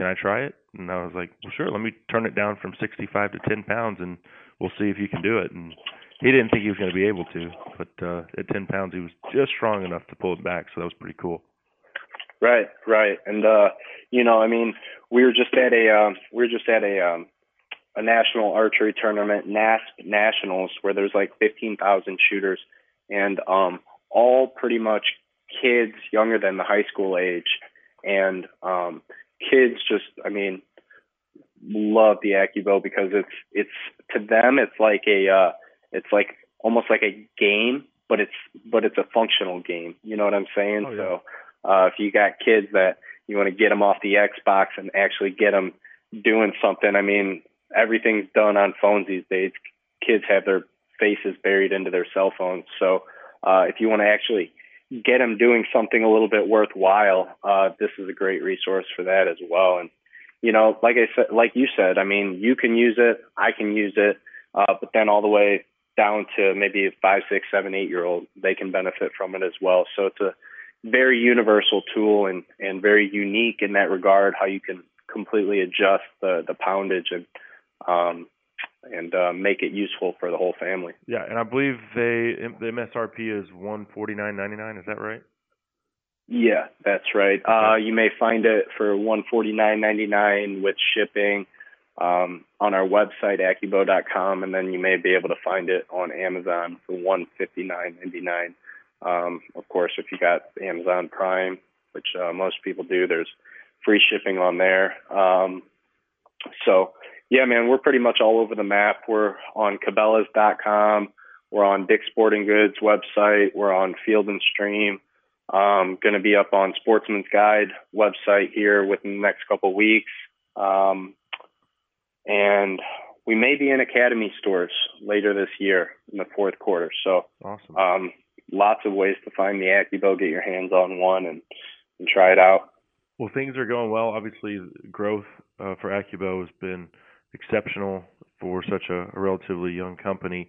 Speaker 1: can I try it? And I was like well sure let me turn it down from 65 to 10 pounds and we'll see if you can do it. And he didn't think he was going to be able to but uh at 10 pounds he was just strong enough to pull it back so that was pretty cool.
Speaker 10: Right, right, and uh, you know, I mean, we were just at a um, we were just at a um, a national archery tournament, NASP Nationals, where there's like 15,000 shooters, and um, all pretty much kids younger than the high school age, and um, kids just, I mean, love the AccuBow because it's it's to them it's like a uh, it's like almost like a game, but it's but it's a functional game. You know what I'm saying?
Speaker 1: Oh, yeah.
Speaker 10: So uh, if you got kids that you want to get them off the Xbox and actually get them doing something, I mean, everything's done on phones these days. Kids have their faces buried into their cell phones. So uh, if you want to actually get them doing something a little bit worthwhile, uh, this is a great resource for that as well. And you know, like I said, like you said, I mean, you can use it, I can use it, uh, but then all the way down to maybe a five, six, seven, eight year old, they can benefit from it as well. So it's a very universal tool and, and very unique in that regard, how you can completely adjust the, the poundage and um, and uh, make it useful for the whole family.
Speaker 1: Yeah, and I believe they the MSRP is one forty nine ninety nine. Is that right?
Speaker 10: Yeah, that's right. Uh, you may find it for one forty nine ninety nine with shipping um, on our website accubow.com, and then you may be able to find it on Amazon for one fifty nine ninety nine. Um, of course, if you got Amazon Prime, which uh, most people do, there's free shipping on there. Um, so, yeah, man, we're pretty much all over the map. We're on Cabela's.com. We're on Dick's Sporting Goods website. We're on Field and Stream. Um, going to be up on Sportsman's Guide website here within the next couple weeks. Um, and we may be in academy stores later this year in the fourth quarter. So
Speaker 1: awesome.
Speaker 10: Um, lots of ways to find the AccuBow, get your hands on one, and and try it out.
Speaker 1: Well, things are going well. Obviously, growth uh, for AccuBow has been exceptional for such a, a relatively young company.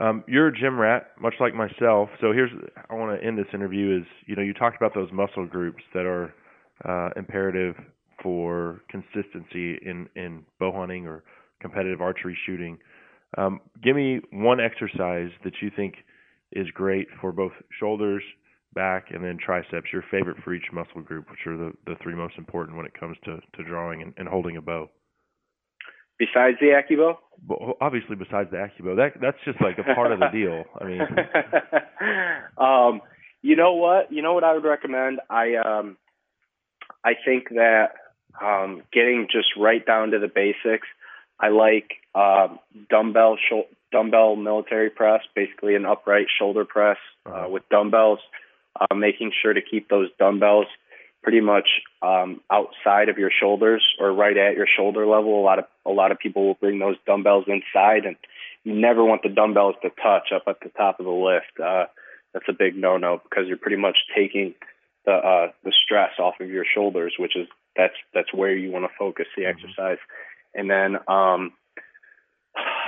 Speaker 1: Um, you're a gym rat, much like myself. So here's I want to end this interview is you know you talked about those muscle groups that are uh, imperative for consistency in in bow hunting or competitive archery shooting. Um, give me one exercise that you think is great for both shoulders, back, and then triceps. Your favorite for each muscle group, which are the, the three most important when it comes to, to drawing and, and holding a bow.
Speaker 10: Besides the AccuBow?
Speaker 1: Well, obviously, besides the AccuBow, that that's just like a part of the deal. I mean,
Speaker 10: um, you know what? You know what I would recommend. I um, I think that um, getting just right down to the basics. I like uh, dumbbell sh- dumbbell military press, basically an upright shoulder press uh, with dumbbells. Uh, making sure to keep those dumbbells pretty much um, outside of your shoulders or right at your shoulder level. A lot of a lot of people will bring those dumbbells inside, and you never want the dumbbells to touch up at the top of the lift. Uh, that's a big no-no because you're pretty much taking the uh, the stress off of your shoulders, which is that's that's where you want to focus the exercise. And then um,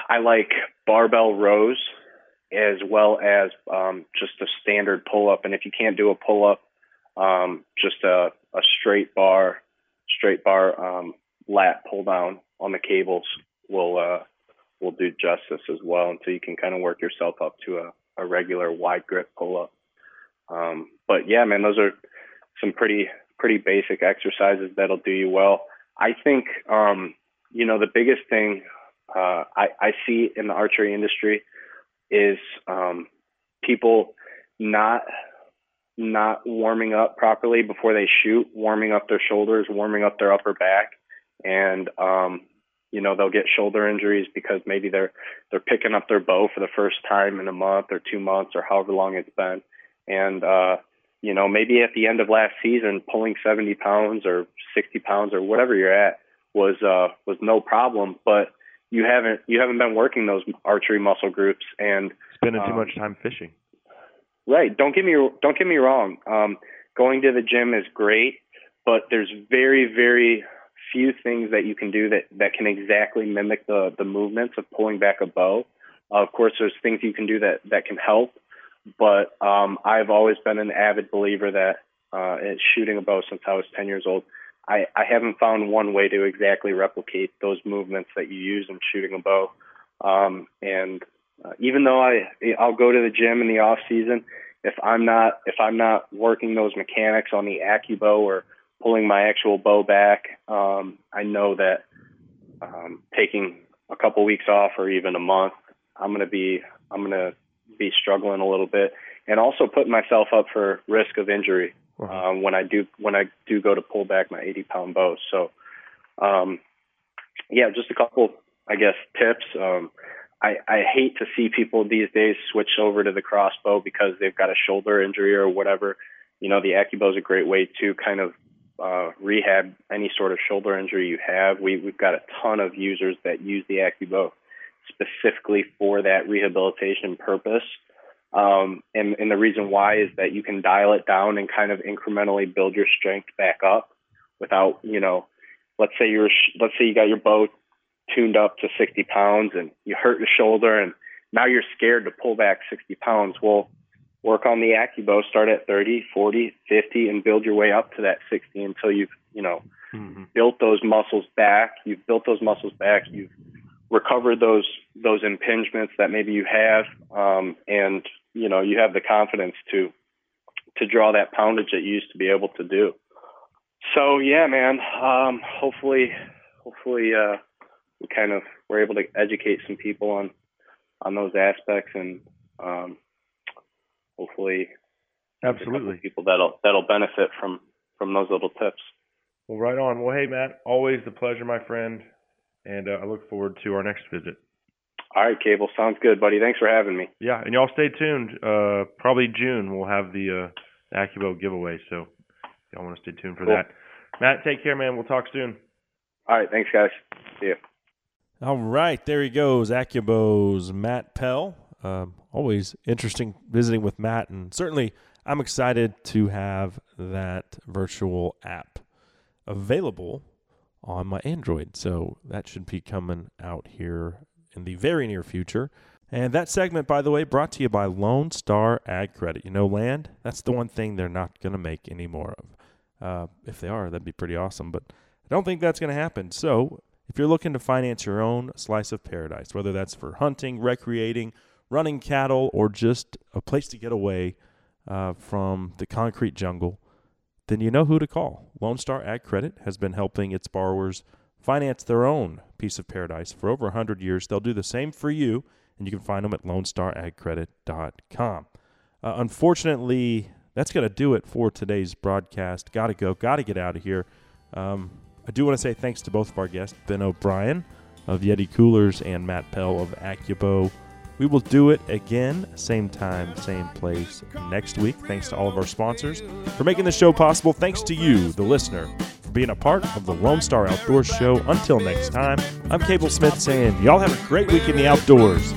Speaker 10: I like barbell rows as well as um, just a standard pull up. And if you can't do a pull up, um, just a, a straight bar, straight bar um, lat pull down on the cables will uh, will do justice as well until you can kind of work yourself up to a, a regular wide grip pull up. Um, but yeah, man, those are some pretty pretty basic exercises that'll do you well. I think um, you know the biggest thing uh, I, I see in the archery industry is um, people not not warming up properly before they shoot, warming up their shoulders, warming up their upper back, and um, you know they'll get shoulder injuries because maybe they're they're picking up their bow for the first time in a month or two months or however long it's been, and uh, you know maybe at the end of last season pulling 70 pounds or 60 pounds or whatever you're at was uh, was no problem, but you haven't you haven't been working those archery muscle groups and
Speaker 1: spending too
Speaker 10: um,
Speaker 1: much time fishing.
Speaker 10: Right. Don't get me don't get me wrong. Um, going to the gym is great, but there's very very few things that you can do that that can exactly mimic the the movements of pulling back a bow. Uh, of course, there's things you can do that that can help, but um, I've always been an avid believer that uh, in shooting a bow since I was 10 years old. I, I haven't found one way to exactly replicate those movements that you use in shooting a bow. Um, and uh, even though I I'll go to the gym in the off season, if I'm not if I'm not working those mechanics on the AccuBow or pulling my actual bow back, um, I know that um, taking a couple weeks off or even a month, I'm gonna be I'm gonna be struggling a little bit, and also putting myself up for risk of injury um, when I do when I do go to pull back my 80 pound bow. So, um, yeah, just a couple, I guess, tips. Um, I, I hate to see people these days switch over to the crossbow because they've got a shoulder injury or whatever. You know, the AccuBow is a great way to kind of uh, rehab any sort of shoulder injury you have. We, we've got a ton of users that use the AccuBow specifically for that rehabilitation purpose. Um, and, and the reason why is that you can dial it down and kind of incrementally build your strength back up without, you know, let's say you're, let's say you got your bow tuned up to 60 pounds and you hurt your shoulder and now you're scared to pull back 60 pounds. Well, work on the AccuBow, start at 30, 40, 50 and build your way up to that 60 until you've, you know,
Speaker 1: mm-hmm.
Speaker 10: built those muscles back. You've built those muscles back. You've recovered those, those impingements that maybe you have. Um, and you know you have the confidence to to draw that poundage that you used to be able to do. So yeah, man. Um, hopefully, hopefully uh, we kind of were able to educate some people on on those aspects, and um, hopefully,
Speaker 1: absolutely
Speaker 10: people that'll that'll benefit from from those little tips.
Speaker 1: Well, right on. Well, hey, Matt, always the pleasure, my friend, and uh, I look forward to our next visit.
Speaker 10: All right, Cable. Sounds good, buddy. Thanks for having me.
Speaker 1: Yeah, and y'all stay tuned. Uh, probably June we'll have the uh, AccuBow giveaway, so y'all want to stay tuned for
Speaker 10: cool.
Speaker 1: that. Matt, take care, man. We'll talk soon.
Speaker 10: All right, thanks, guys. See you.
Speaker 1: All right, there he goes, AccuBow's Matt Pell. Um, always interesting visiting with Matt, and certainly I'm excited to have that virtual app available on my Android. So that should be coming out here in the very near future. And that segment, by the way, brought to you by Lone Star Ag Credit. You know, land, that's the one thing they're not going to make any more of. Uh, if they are, that'd be pretty awesome. But I don't think that's going to happen. So if you're looking to finance your own slice of paradise, whether that's for hunting, recreating, running cattle, or just a place to get away uh, from the concrete jungle, then you know who to call. Lone Star Ag Credit has been helping its borrowers finance their own piece of paradise for over 100 years. They'll do the same for you, and you can find them at lonestaragcredit.com. Uh, unfortunately, that's going to do it for today's broadcast. Got to go. Got to get out of here. Um, I do want to say thanks to both of our guests, Ben O'Brien of Yeti Coolers and Matt Pell of AccuBow. We will do it again, same time, same place next week. Thanks to all of our sponsors for making the show possible. Thanks to you, the listener, for being a part of the Lone Star Outdoors Show. Until next time, I'm Cable Smith saying, y'all have a great week in the outdoors.